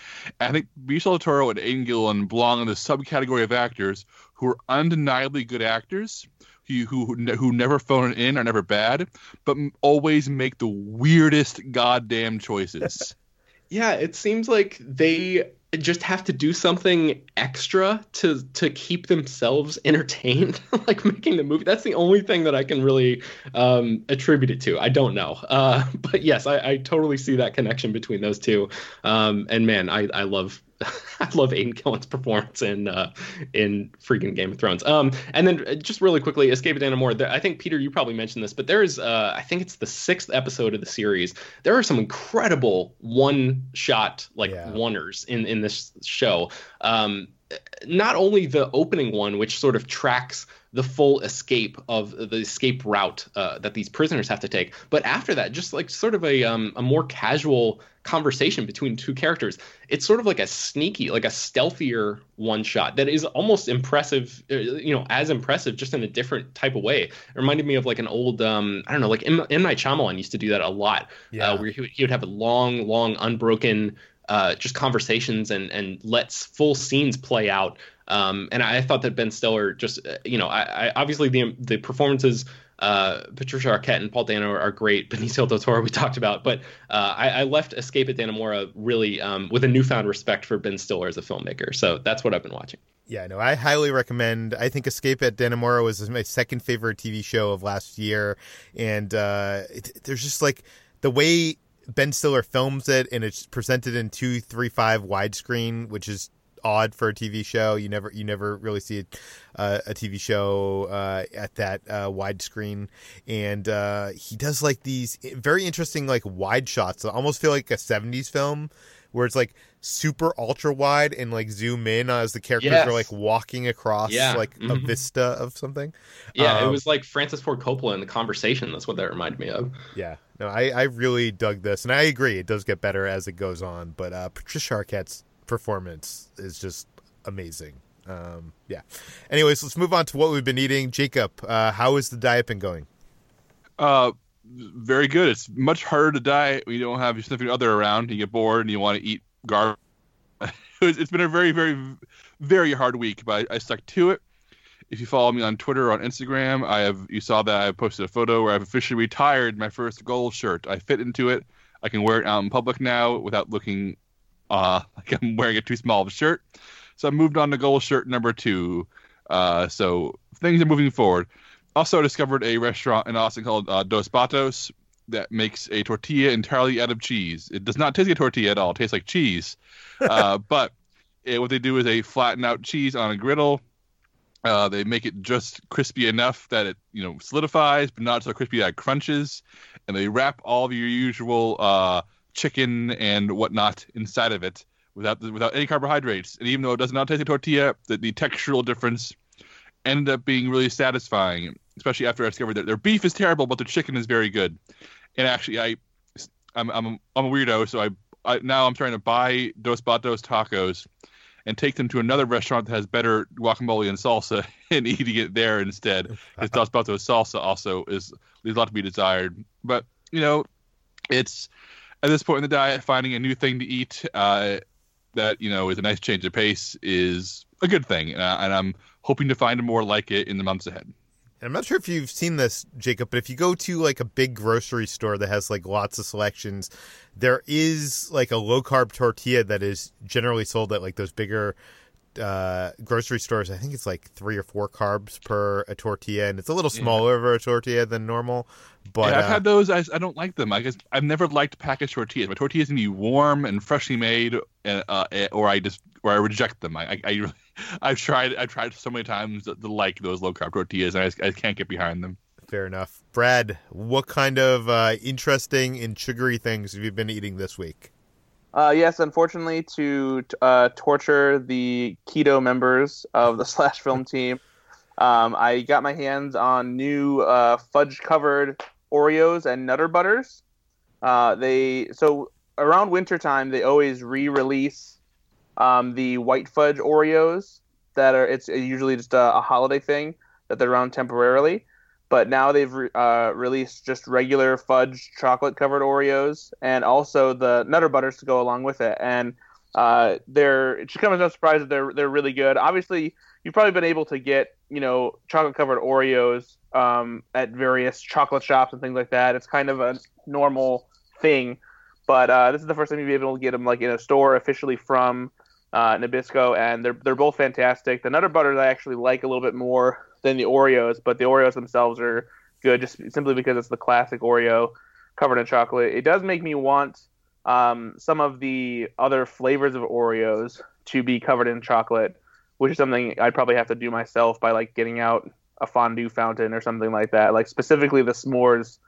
And i think benicio del toro and aidan gillen belong in the subcategory of actors who are undeniably good actors who who who never phone it in are never bad, but always make the weirdest goddamn choices. [LAUGHS] yeah, it seems like they just have to do something extra to to keep themselves entertained [LAUGHS] like making the movie. That's the only thing that i can really um, attribute it to. I don't know. Uh, [LAUGHS] but yes I, I, totally see that connection between those two. Um, and man i, I love [LAUGHS] I love Aidan Gillen's performance in uh, in freaking Game of Thrones. Um, and then uh, just really quickly, Escape at Dannemora. I think Peter, you probably mentioned this, but there is, uh, I think it's the sixth episode of the series. There are some incredible one-shot like yeah. oneers in in this show. Um, not only the opening one, which sort of tracks the full escape of the escape route uh, that these prisoners have to take. But after that, just like sort of a um, a more casual conversation between two characters. It's sort of like a sneaky, like a stealthier one shot that is almost impressive, uh, you know, as impressive, just in a different type of way. It reminded me of like an old, um, I don't know, like M. M. Night Shyamalan used to do that a lot, uh, yeah. uh, where he would, he would have a long, long, unbroken, uh, just conversations and and lets full scenes play out. Um, and I, thought that Ben Stiller just, uh, you know, I, I obviously the the performances uh, Patricia Arquette and Paul Dano are great. Benicio del Toro we talked about, but uh, I, I, left Escape at Dannemora really um, with a newfound respect for Ben Stiller as a filmmaker. So that's what I've been watching. Yeah, no, I highly recommend. I think Escape at Dannemora was my second favorite TV show of last year, and uh, it, there's just like the way Ben Stiller films it, and it's presented in two three five widescreen, which is odd for a TV show. You never you never really see a, uh, a TV show uh, at that uh, widescreen, and uh, he does like these very interesting like wide shots. that almost feel like a '70s film where it's like super ultra wide and like zoom in as the characters Yes. are like walking across Yeah. like a Mhm. vista of something. Yeah, it Um, was like Francis Ford Coppola in the conversation. That's what that reminded me of. Yeah, no, I, I really dug this, and I agree it does get better as it goes on. But uh, Patricia Arquette's performance is just amazing. Um, yeah. Anyways, let's move on to what we've been eating. Jacob, uh, how has the diet been going? Uh, very good. It's much harder to diet when you don't have your significant other around. You get bored and you want to eat garbage. [LAUGHS] it's it's been a very, very, very hard week, but I, I stuck to it. If you follow me on Twitter or on Instagram, I have you saw that I posted a photo where I've officially retired my first gold shirt. I fit into it. I can wear it out in public now without looking uh, [LAUGHS] like I'm wearing a too small of a shirt. So I moved on to goal shirt number two. Uh, so things are moving forward. Also discovered a restaurant in Austin called uh, Dos Patos that makes a tortilla entirely out of cheese. It does not taste like a tortilla at all. It tastes like cheese. [LAUGHS] Uh, but it, what they do is they flatten out cheese on a griddle. Uh, they make it just crispy enough that it you know solidifies, but not so crispy that it crunches. And they wrap all of your usual uh, chicken and whatnot inside of it without without any carbohydrates. And even though it does not taste like tortilla, the, the textural difference ended up being really satisfying, especially after I discovered that their beef is terrible, but their chicken is very good. And actually, I, I'm I'm a, I'm a weirdo, so I, I now I'm trying to buy Dos Patos tacos and take them to another restaurant that has better guacamole and salsa [LAUGHS] and eating it there instead. Because [LAUGHS] Dos Patos salsa also is leaves a lot to be desired. But you know, it's at this point in the diet, finding a new thing to eat uh, that you know is a nice change of pace is a good thing, and, I, and I'm hoping to find more like it in the months ahead. And I'm not sure if you've seen this, Jacob, but if you go to like a big grocery store that has like lots of selections, there is like a low carb tortilla that is generally sold at like those bigger uh, grocery stores. I think it's like three or four carbs per a tortilla, and it's a little Yeah. smaller of a tortilla than normal. But yeah, I've uh, had those. I, I don't like them. I guess I've never liked packaged tortillas. My tortillas need to be warm and freshly made, uh, uh, or I just or I reject them. I, I, I really, [LAUGHS] I've tried I've tried so many times to, to like those low carb tortillas, and I, I can't get behind them. fair enough. Brad, what kind of uh, interesting and sugary things have you been eating this week? Uh, yes, unfortunately, to uh, torture the keto members of the [LAUGHS] slash film team, um, I got my hands on new uh, fudge covered Oreos and Nutter Butters. Uh, they so around wintertime they always re-release um, the white fudge Oreos that are it's usually just a, a holiday thing that they're around temporarily. But now they've re- uh, released just regular fudge chocolate covered Oreos and also the Nutter Butters to go along with it. And uh, they're it should come as no surprise that they're they're really good. Obviously, you've probably been able to get you know chocolate covered Oreos um, at various chocolate shops and things like that. It's kind of a normal thing, but uh, this is the first time you've been able to get them like in a store officially from uh, Nabisco, and they're they're both fantastic. The Nutter Butters I actually like a little bit more than the Oreos, but the Oreos themselves are good just simply because it's the classic Oreo covered in chocolate. It does make me want um, some of the other flavors of Oreos to be covered in chocolate, which is something I'd probably have to do myself by like getting out a fondue fountain or something like that. Like specifically the s'mores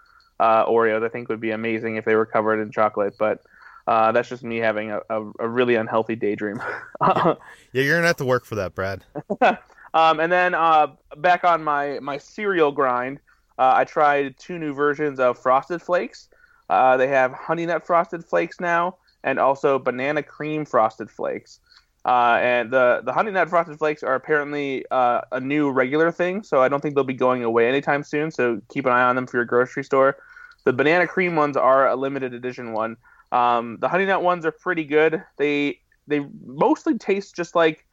uh, Oreos, I think would be amazing if they were covered in chocolate, but. Uh, that's just me having a, a, a really unhealthy daydream. [LAUGHS] Yeah, you're gonna have to work for that, Brad. [LAUGHS] Um, and then uh, back on my my cereal grind, uh, I tried two new versions of Frosted Flakes. Uh, they have Honey Nut Frosted Flakes now, and also Banana Cream Frosted Flakes. Uh, and the the Honey Nut Frosted Flakes are apparently uh, a new regular thing, so I don't think they'll be going away anytime soon. So keep an eye on them for your grocery store. The Banana Cream ones are a limited edition one. Um, the Honey Nut ones are pretty good. They they mostly taste just like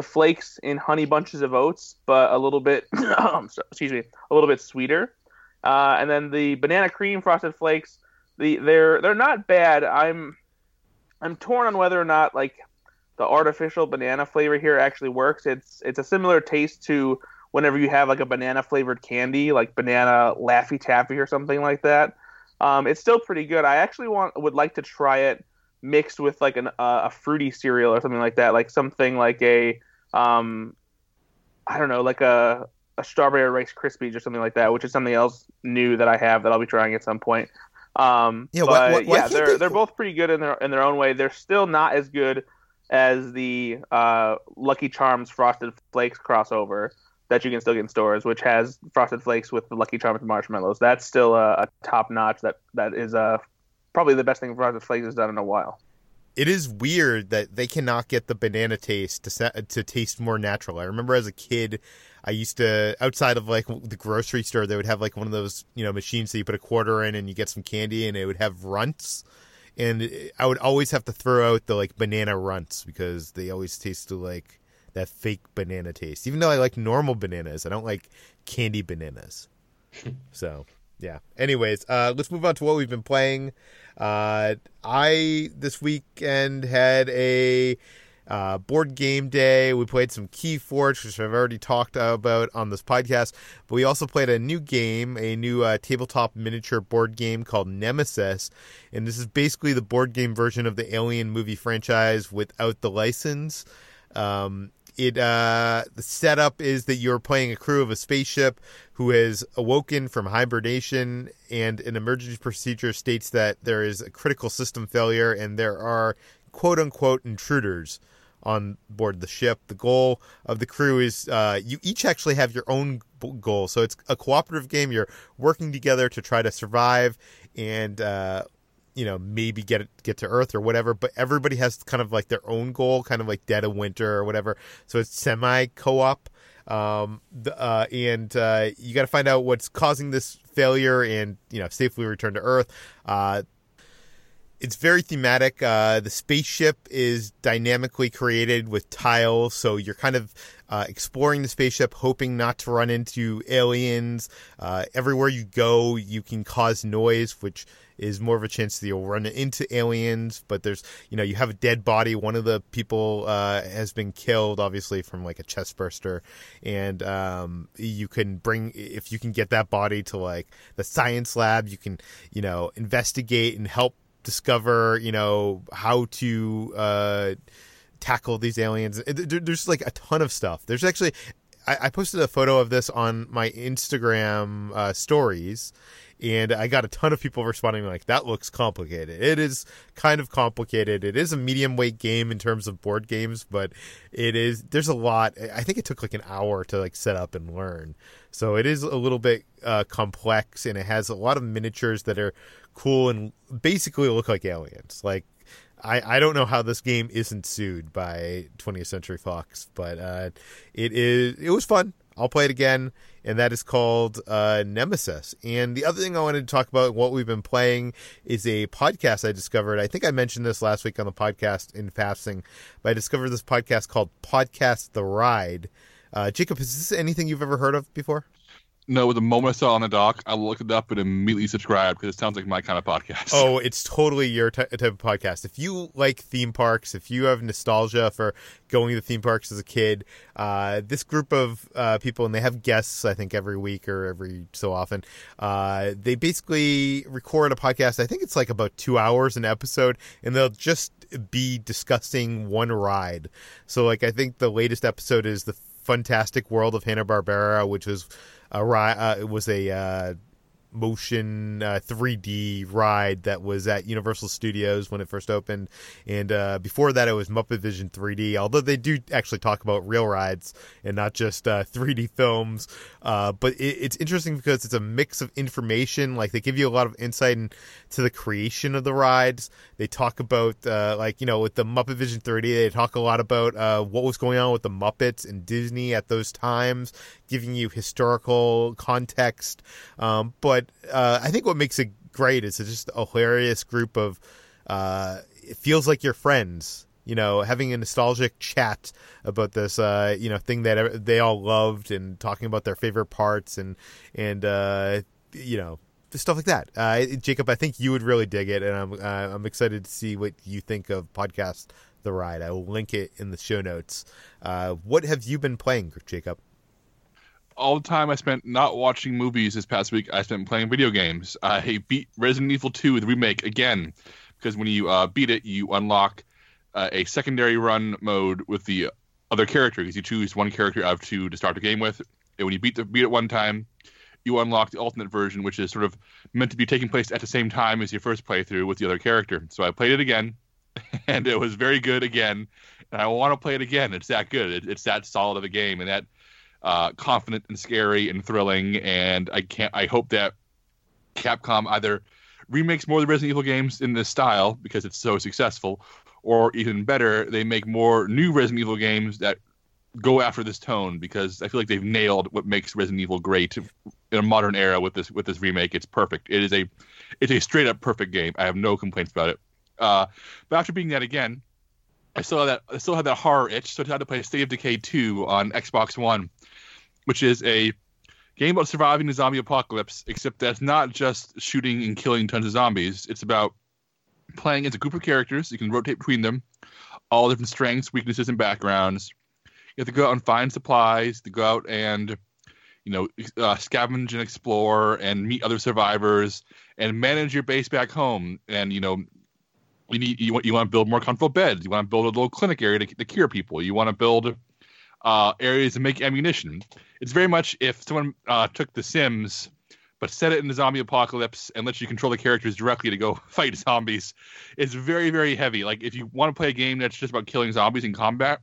the flakes in honey bunches of oats, but a little bit, [COUGHS] excuse me, a little bit sweeter. Uh, and then the banana cream frosted flakes, the they're they're not bad. I'm I'm torn on whether or not like the artificial banana flavor here actually works. It's it's a similar taste to whenever you have like a banana flavored candy, like banana Laffy Taffy or something like that. Um, it's still pretty good. I actually want would like to try it mixed with like an, uh, a fruity cereal or something like that, like something like a um, I don't know, like a a strawberry rice krispies or something like that, which is something else new that I have that I'll be trying at some point. Um, Yeah, but yeah, they're they- they're both pretty good in their in their own way. They're still not as good as the uh, Lucky Charms Frosted Flakes crossover that you can still get in stores, which has Frosted Flakes with the Lucky Charms marshmallows. That's still a, a top notch. That that is uh, probably the best thing Frosted Flakes has done in a while. It is weird that they cannot get the banana taste to to taste more natural. I remember as a kid, I used to outside of like the grocery store, they would have like one of those you know machines that you put a quarter in and you get some candy, and it would have runts. And I would always have to throw out the like banana runts because they always tasted like that fake banana taste. Even though I like normal bananas, I don't like candy bananas. [LAUGHS] so yeah. Anyways, uh, let's move on to what we've been playing. Uh, I this weekend had a uh, board game day. We played some Keyforge, which I've already talked about on this podcast. But we also played a new game, a new uh, tabletop miniature board game called Nemesis, and this is basically the board game version of the Alien movie franchise without the license. Um, it uh, the setup is that you're playing a crew of a spaceship who has awoken from hibernation, and an emergency procedure states that there is a critical system failure and there are quote unquote intruders on board the ship. The goal of the crew is uh, you each actually have your own goal, so it's a cooperative game. You're working together to try to survive and. Uh, you know, maybe get get to Earth or whatever, but everybody has kind of like their own goal, kind of like Dead of Winter or whatever. So it's semi co-op, um, the, uh, and uh, you got to find out what's causing this failure and you know safely return to Earth. Uh, it's very thematic. Uh, the spaceship is dynamically created with tiles, so you're kind of uh, exploring the spaceship, hoping not to run into aliens. Uh, everywhere you go, you can cause noise, which is more of a chance that you'll run into aliens. But there's, you know, you have a dead body. One of the people uh, has been killed, obviously from like a chest burster, and um, you can bring if you can get that body to like the science lab, you can, you know, investigate and help discover, you know, how to uh, tackle these aliens. There's like a ton of stuff. There's actually, I, posted a photo of this on my Instagram uh, stories, and I got a ton of people responding like, "That looks complicated." It is kind of complicated. It is a medium weight game in terms of board games, but it is. There's a lot. I think it took like an hour to like set up and learn. So it is a little bit uh, complex, and it has a lot of miniatures that are cool and basically look like aliens. Like I, I don't know how this game isn't sued by 20th Century Fox, but uh, it is it was fun. I'll play it again, and that is called uh, Nemesis. And the other thing I wanted to talk about, what we've been playing, is a podcast I discovered. I think I mentioned this last week on the podcast in passing, but I discovered this podcast called Podcast the Ride. Uh, Jacob, is this anything you've ever heard of before? No, the moment I saw it on the doc, I looked it up and immediately subscribed because it sounds like my kind of podcast. Oh, [LAUGHS] it's totally your ty- type of podcast. If you like theme parks, if you have nostalgia for going to theme parks as a kid, uh, this group of uh, people, and they have guests, I think, every week or every so often, uh, they basically record a podcast. I think it's like about two hours an episode, and they'll just be discussing one ride. So, like, I think the latest episode is the Fantastic World of Hanna Barbera, which was a uh, was a uh, motion uh, 3D ride that was at Universal Studios when it first opened, and uh, before that it was Muppet Vision 3D. Although they do actually talk about real rides and not just uh, 3D films, uh, but it, it's interesting because it's a mix of information. Like they give you a lot of insight into the creation of the rides. They talk about uh, like you know with the Muppet Vision 3D, they talk a lot about uh, what was going on with the Muppets and Disney at those times, giving you historical context. Um, but uh, I think what makes it great is it's just a hilarious group of. Uh, it feels like your friends, you know, having a nostalgic chat about this, uh, you know, thing that they all loved and talking about their favorite parts and and uh, you know stuff like that. Uh, Jacob, I think you would really dig it, and I'm uh, I'm excited to see what you think of podcast The Ride. I will link it in the show notes. Uh, what have you been playing, Jacob? All the time I spent not watching movies this past week, I spent playing video games. I beat Resident Evil 2, the remake, again, because when you uh, beat it, you unlock uh, a secondary run mode with the other character, because you choose one character out of two to start the game with. And when you beat the beat it one time, you unlock the alternate version, which is sort of meant to be taking place at the same time as your first playthrough with the other character. So I played it again, [LAUGHS] and it was very good again. And I want to play it again. It's that good. It, it's that solid of a game, and that uh, confident and scary and thrilling. And I can't. I hope that Capcom either remakes more of the Resident Evil games in this style because it's so successful, or even better, they make more new Resident Evil games that go after this tone because I feel like they've nailed what makes Resident Evil great in a modern era with this with this remake. It's perfect. It is a it's a straight up perfect game. I have no complaints about it. Uh, but after being that again, I still have that I still have that horror itch, so I had to play State of Decay 2 on Xbox One, which is a game about surviving the zombie apocalypse, except that's not just shooting and killing tons of zombies. It's about playing as a group of characters. You can rotate between them, all different strengths, weaknesses, and backgrounds. You have to go out and find supplies, to go out and you know uh, scavenge and explore and meet other survivors and manage your base back home. And you know you need you want you want to build more comfortable beds. You want to build a little clinic area to, to cure people. You want to build uh, areas to make ammunition. It's very much if someone uh, took The Sims but set it in the zombie apocalypse and let you control the characters directly to go [LAUGHS] fight zombies. It's very, very heavy. Like if you want to play a game that's just about killing zombies in combat,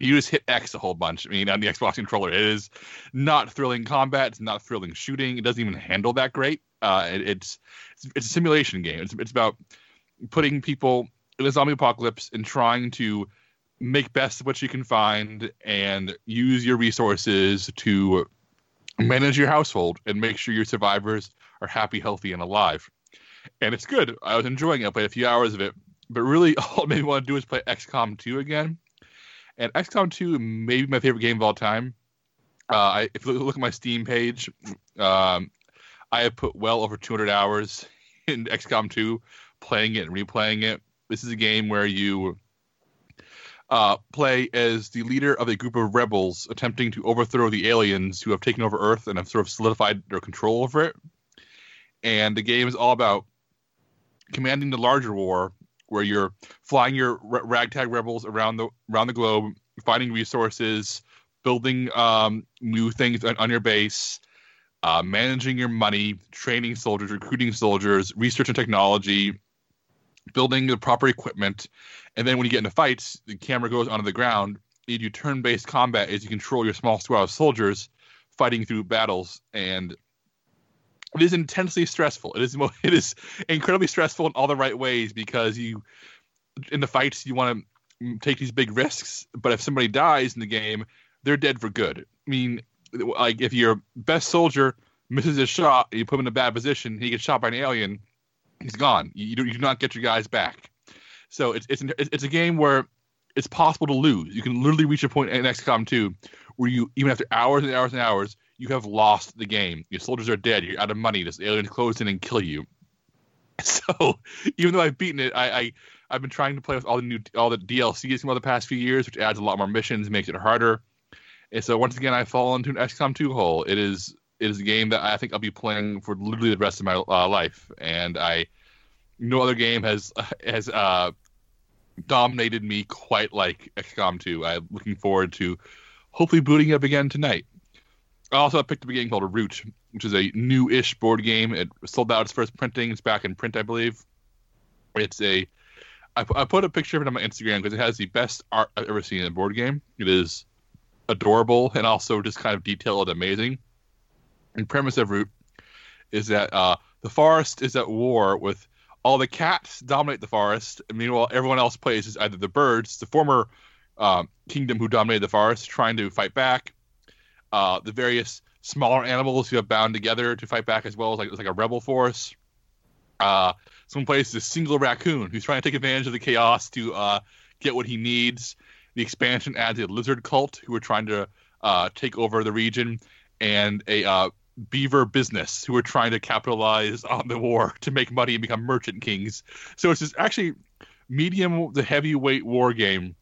you just hit X a whole bunch. I mean, on the Xbox controller, it is not thrilling combat. It's not thrilling shooting. It doesn't even handle that great. Uh, it, it's it's a simulation game. It's it's about putting people in a zombie apocalypse and trying to make best of what you can find and use your resources to manage your household and make sure your survivors are happy, healthy, and alive. And it's good. I was enjoying it. I played a few hours of it, but really [LAUGHS] all it made me want to do is play XCOM 2 again. And XCOM 2 may be my favorite game of all time. Uh, I, if you look at my Steam page, um, I have put well over 200 hours [LAUGHS] in XCOM 2, playing it and replaying it. This is a game where you uh, play as the leader of a group of rebels attempting to overthrow the aliens who have taken over Earth and have sort of solidified their control over it. And the game is all about commanding the larger war, where you're flying your r- ragtag rebels around the around the globe, finding resources, building um, new things on, on your base, uh, managing your money, training soldiers, recruiting soldiers, research and technology, building the proper equipment, and then when you get into fights, the camera goes onto the ground. You do turn-based combat as you control your small squad of soldiers fighting through battles, and it is intensely stressful. It is [LAUGHS] it is incredibly stressful in all the right ways because you in the fights you want to take these big risks, but if somebody dies in the game, they're dead for good. I mean, like if your best soldier misses a shot, you put him in a bad position, he gets shot by an alien, he's gone. You, do, you do not get your guys back. So it's it's it's a game where it's possible to lose. You can literally reach a point in XCOM 2 where you even after hours and hours and hours, you have lost the game. Your soldiers are dead. You're out of money. This alien close in and kill you. [LAUGHS] So even though I've beaten it, I, I I've been trying to play with all the new all the DLCs from the past few years, which adds a lot more missions, makes it harder. And so once again, I fall into an XCOM 2 hole. It is it is a game that I think I'll be playing for literally the rest of my uh, life, and I no other game has has uh, dominated me quite like XCOM 2. I'm looking forward to hopefully booting up again tonight. I also picked up a game called Root, which is a new-ish board game. It sold out its first printing. It's back in print, I believe. It's a I, I put a picture of it on my Instagram because it has the best art I've ever seen in a board game. It is adorable and also just kind of detailed and amazing. And premise of Root is that uh, the forest is at war with all the cats dominate the forest. Meanwhile, everyone else plays as either the birds, the former uh, kingdom who dominated the forest, trying to fight back. Uh, the various smaller animals who have bound together to fight back as well as like it's like a rebel force. Uh, someone plays a single raccoon who's trying to take advantage of the chaos to uh, get what he needs. The expansion adds a lizard cult who are trying to uh, take over the region, and a uh, beaver business who are trying to capitalize on the war to make money and become merchant kings. So it's just actually medium the heavyweight war game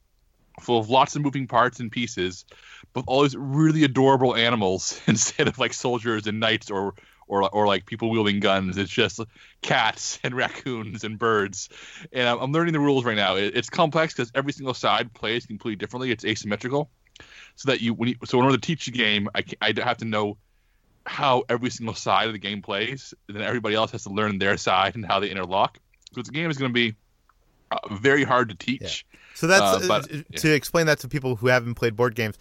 full of lots of moving parts and pieces, but all these really adorable animals [LAUGHS] instead of like soldiers and knights or or or like people wielding guns. It's just cats and [LAUGHS] raccoons and birds. And I'm, I'm learning the rules right now. It, it's complex because every single side plays completely differently. It's asymmetrical, so that you when you, so in order to teach the game, I I have to know how every single side of the game plays. And then everybody else has to learn their side and how they interlock. Because the game is going to be uh, very hard to teach. So that's Uh, but- uh, to explain that to people who haven't played board games.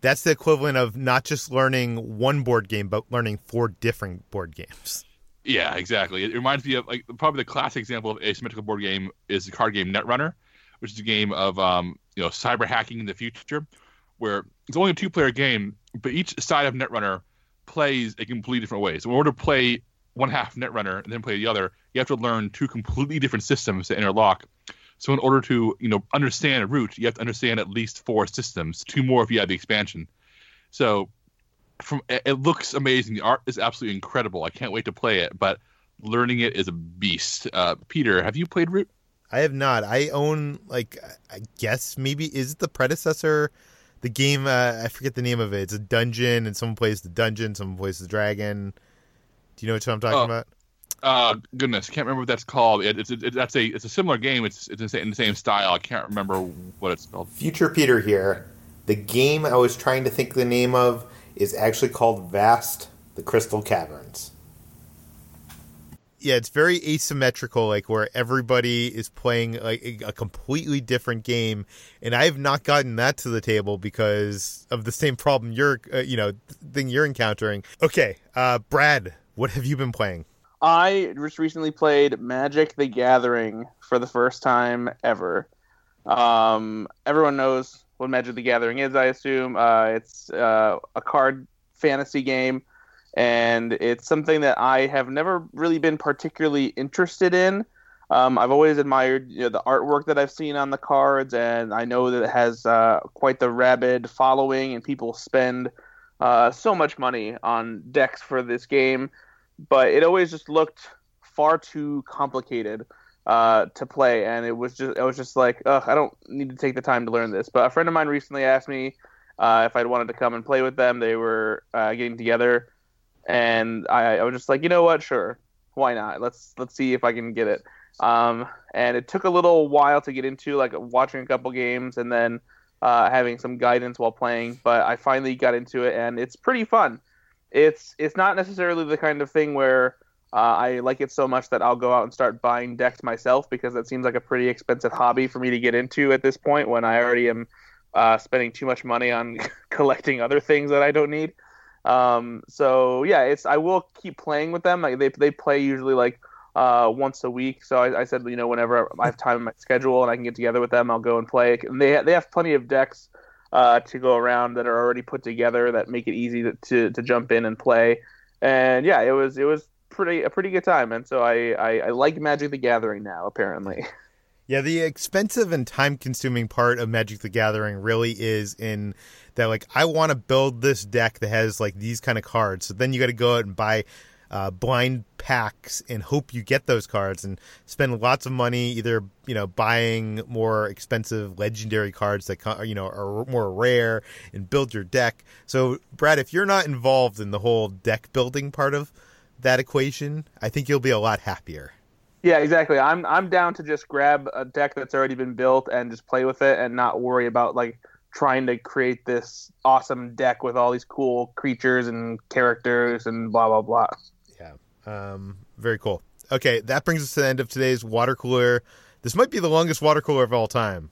That's the equivalent of not just learning one board game, but learning four different board games. Yeah, exactly. It reminds me of like probably the classic example of asymmetrical board game is the card game Netrunner, which is a game of um, you know cyber hacking in the future, where it's only a two-player game, but each side of Netrunner plays a completely different way. So in order to play one half Netrunner and then play the other, you have to learn two completely different systems to interlock. So in order to you know understand a Root, you have to understand at least four systems, two more if you have the expansion. So from it it looks amazing. The art is absolutely incredible. I can't wait to play it, but learning it is a beast. Uh, Peter, have you played Root? I have not. I own like I guess maybe is it the predecessor? The game uh, I forget the name of it. It's a dungeon, and someone plays the dungeon, someone plays the dragon. Do you know what I'm talking Oh. about? Uh, goodness, I can't remember what that's called. It, it's it, that's a it's a similar game. It's it's in the same style. I can't remember what it's called. Future Peter here. The game I was trying to think the name of is actually called Vast the Crystal Caverns. Yeah, it's very asymmetrical, like where everybody is playing like a- completely different game, and I have not gotten that to the table because of the same problem you're, uh, you know, thing you're encountering. Okay, uh, Brad, what have you been playing? I just recently played Magic the Gathering for the first time ever. Um, everyone knows what Magic the Gathering is, I assume. Uh, it's uh, a card fantasy game, and it's something that I have never really been particularly interested in. Um, I've always admired you know, the artwork that I've seen on the cards, and I know that it has uh, quite the rabid following, and people spend uh, so much money on decks for this game but it always just looked far too complicated uh, to play, and it was just I was just like, Ugh, I don't need to take the time to learn this. But a friend of mine recently asked me uh, if I'd wanted to come and play with them. They were uh, getting together, and I, I was just like, you know what, sure, why not? Let's let's see if I can get it. Um, and it took a little while to get into, like watching a couple games and then uh, having some guidance while playing. But I finally got into it, and it's pretty fun it's it's not necessarily the kind of thing where uh, I like it so much that I'll go out and start buying decks myself because that seems like a pretty expensive hobby for me to get into at this point when I already am uh, spending too much money on [LAUGHS] collecting other things that I don't need. Um, so yeah, it's I will keep playing with them. They they play usually like uh, once a week. So I, I said you know whenever I have time in my schedule and I can get together with them, I'll go and play. And they they have plenty of decks uh, to go around that are already put together that make it easy to, to, to jump in and play. And yeah, it was it was pretty a pretty good time. And so I, I, I like Magic the Gathering now apparently. [LAUGHS] Yeah, the expensive and time consuming part of Magic the Gathering really is in that, like, I want to build this deck that has, like, these kind of cards. So then you got to go out and buy uh, blind packs and hope you get those cards and spend lots of money either, you know, buying more expensive legendary cards that, you know, are more rare and build your deck. So, Brad, if you're not involved in the whole deck building part of that equation, I think you'll be a lot happier. Yeah, exactly. I'm I'm down to just grab a deck that's already been built and just play with it and not worry about like trying to create this awesome deck with all these cool creatures and characters and blah blah blah. Yeah. Um, very cool. Okay, that brings us to the end of today's water cooler. This might be the longest water cooler of all time.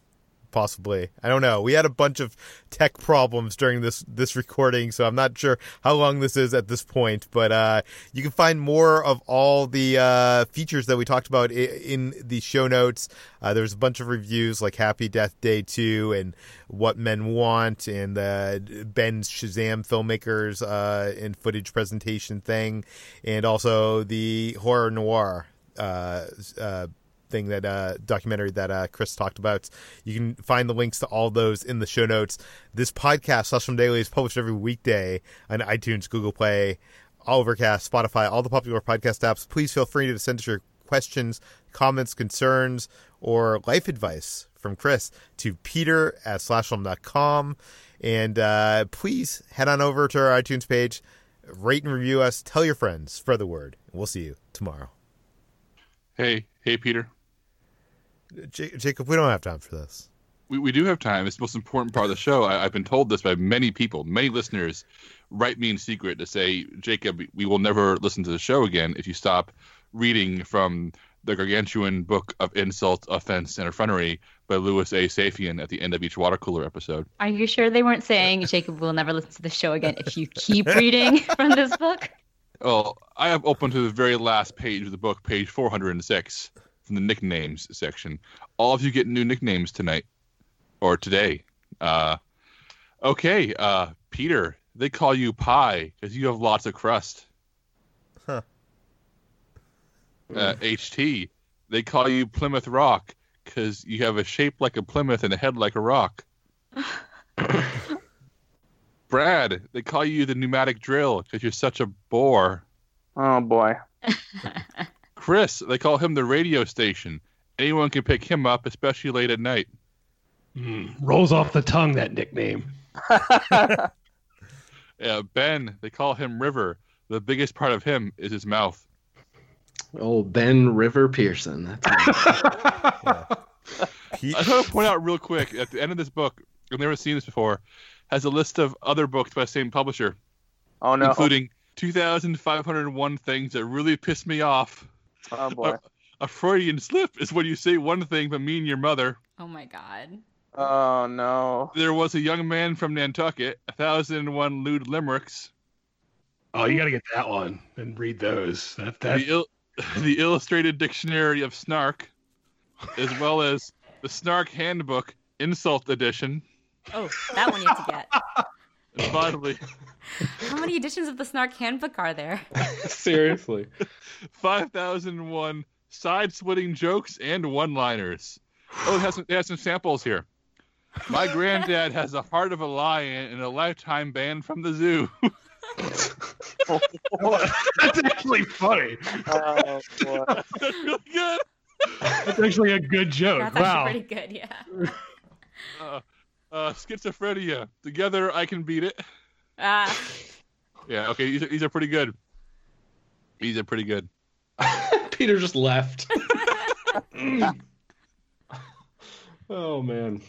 Possibly. I don't know. We had a bunch of tech problems during this this recording, so I'm not sure how long this is at this point. But uh, you can find more of all the uh, features that we talked about i- in the show notes. Uh, there's a bunch of reviews like Happy Death Day 2 and What Men Want and uh, Ben's Shazam filmmakers uh, and footage presentation thing, and also the horror noir uh, uh, thing that uh, documentary that uh, Chris talked about. You can find the links to all those in the show notes. This podcast, Slash Film Daily, is published every weekday on iTunes, Google Play, Overcast, Spotify, all the popular podcast apps. Please feel free to send us your questions, comments, concerns, or life advice from Chris to peter at slashfilm.com. And uh, please head on over to our iTunes page, rate and review us, tell your friends, spread the word. We'll see you tomorrow. Hey, hey, Peter. J- Jacob, we don't have time for this. We, we do have time. It's the most important part of the show. I, I've been told this by many people, many listeners, write me in secret to say, Jacob, we will never listen to the show again if you stop reading from the gargantuan book of insult, offense, and effrontery by Louis A. Safian at the end of each water cooler episode. Are you sure they weren't saying Jacob will never listen to the show again if you keep reading [LAUGHS] from this book? Well, I have opened to the very last page of the book, page 406, from the nicknames section. All of you get new nicknames tonight or today. Uh, okay, uh, Peter, they call you Pie because you have lots of crust. Huh. Uh, HT, they call you Plymouth Rock because you have a shape like a Plymouth and a head like a rock. [LAUGHS] Brad, they call you the pneumatic drill because you're such a bore. Oh boy. [LAUGHS] Chris, they call him the radio station. Anyone can pick him up, especially late at night. Mm, rolls off the tongue that nickname. [LAUGHS] Yeah, Ben, they call him River. The biggest part of him is his mouth. Oh, Ben River Pearson. That's Pete, [LAUGHS] I just want to point out real quick at the end of this book, I've never seen this before, has a list of other books by the same publisher, Oh no. including 2,501 things that really piss me off. Oh boy. A Freudian slip is when you say one thing but mean your mother. Oh my god. Oh no. There was a young man from Nantucket, a 1,001 lewd limericks. Oh, you got to get that one and read those. That that the, il- [LAUGHS] the Illustrated Dictionary of Snark, as well as the Snark Handbook Insult Edition. Oh, that one you have to get. [LAUGHS] And [LAUGHS] finally, How many editions of the Snark Handbook are there? [LAUGHS] seriously. 5001 side splitting jokes and one liners. Oh, it has, some, it has some samples here. My granddad has a heart of a lion and a lifetime ban from the zoo. [LAUGHS] that's actually funny. Oh boy. That's really good. That's actually a good joke. That's wow. actually pretty good, yeah. Uh, uh, schizophrenia. Together I can beat it. Ah, Yeah, okay, these are, these are pretty good. These are pretty good. [LAUGHS] Peter just left. [LAUGHS] [LAUGHS] oh man.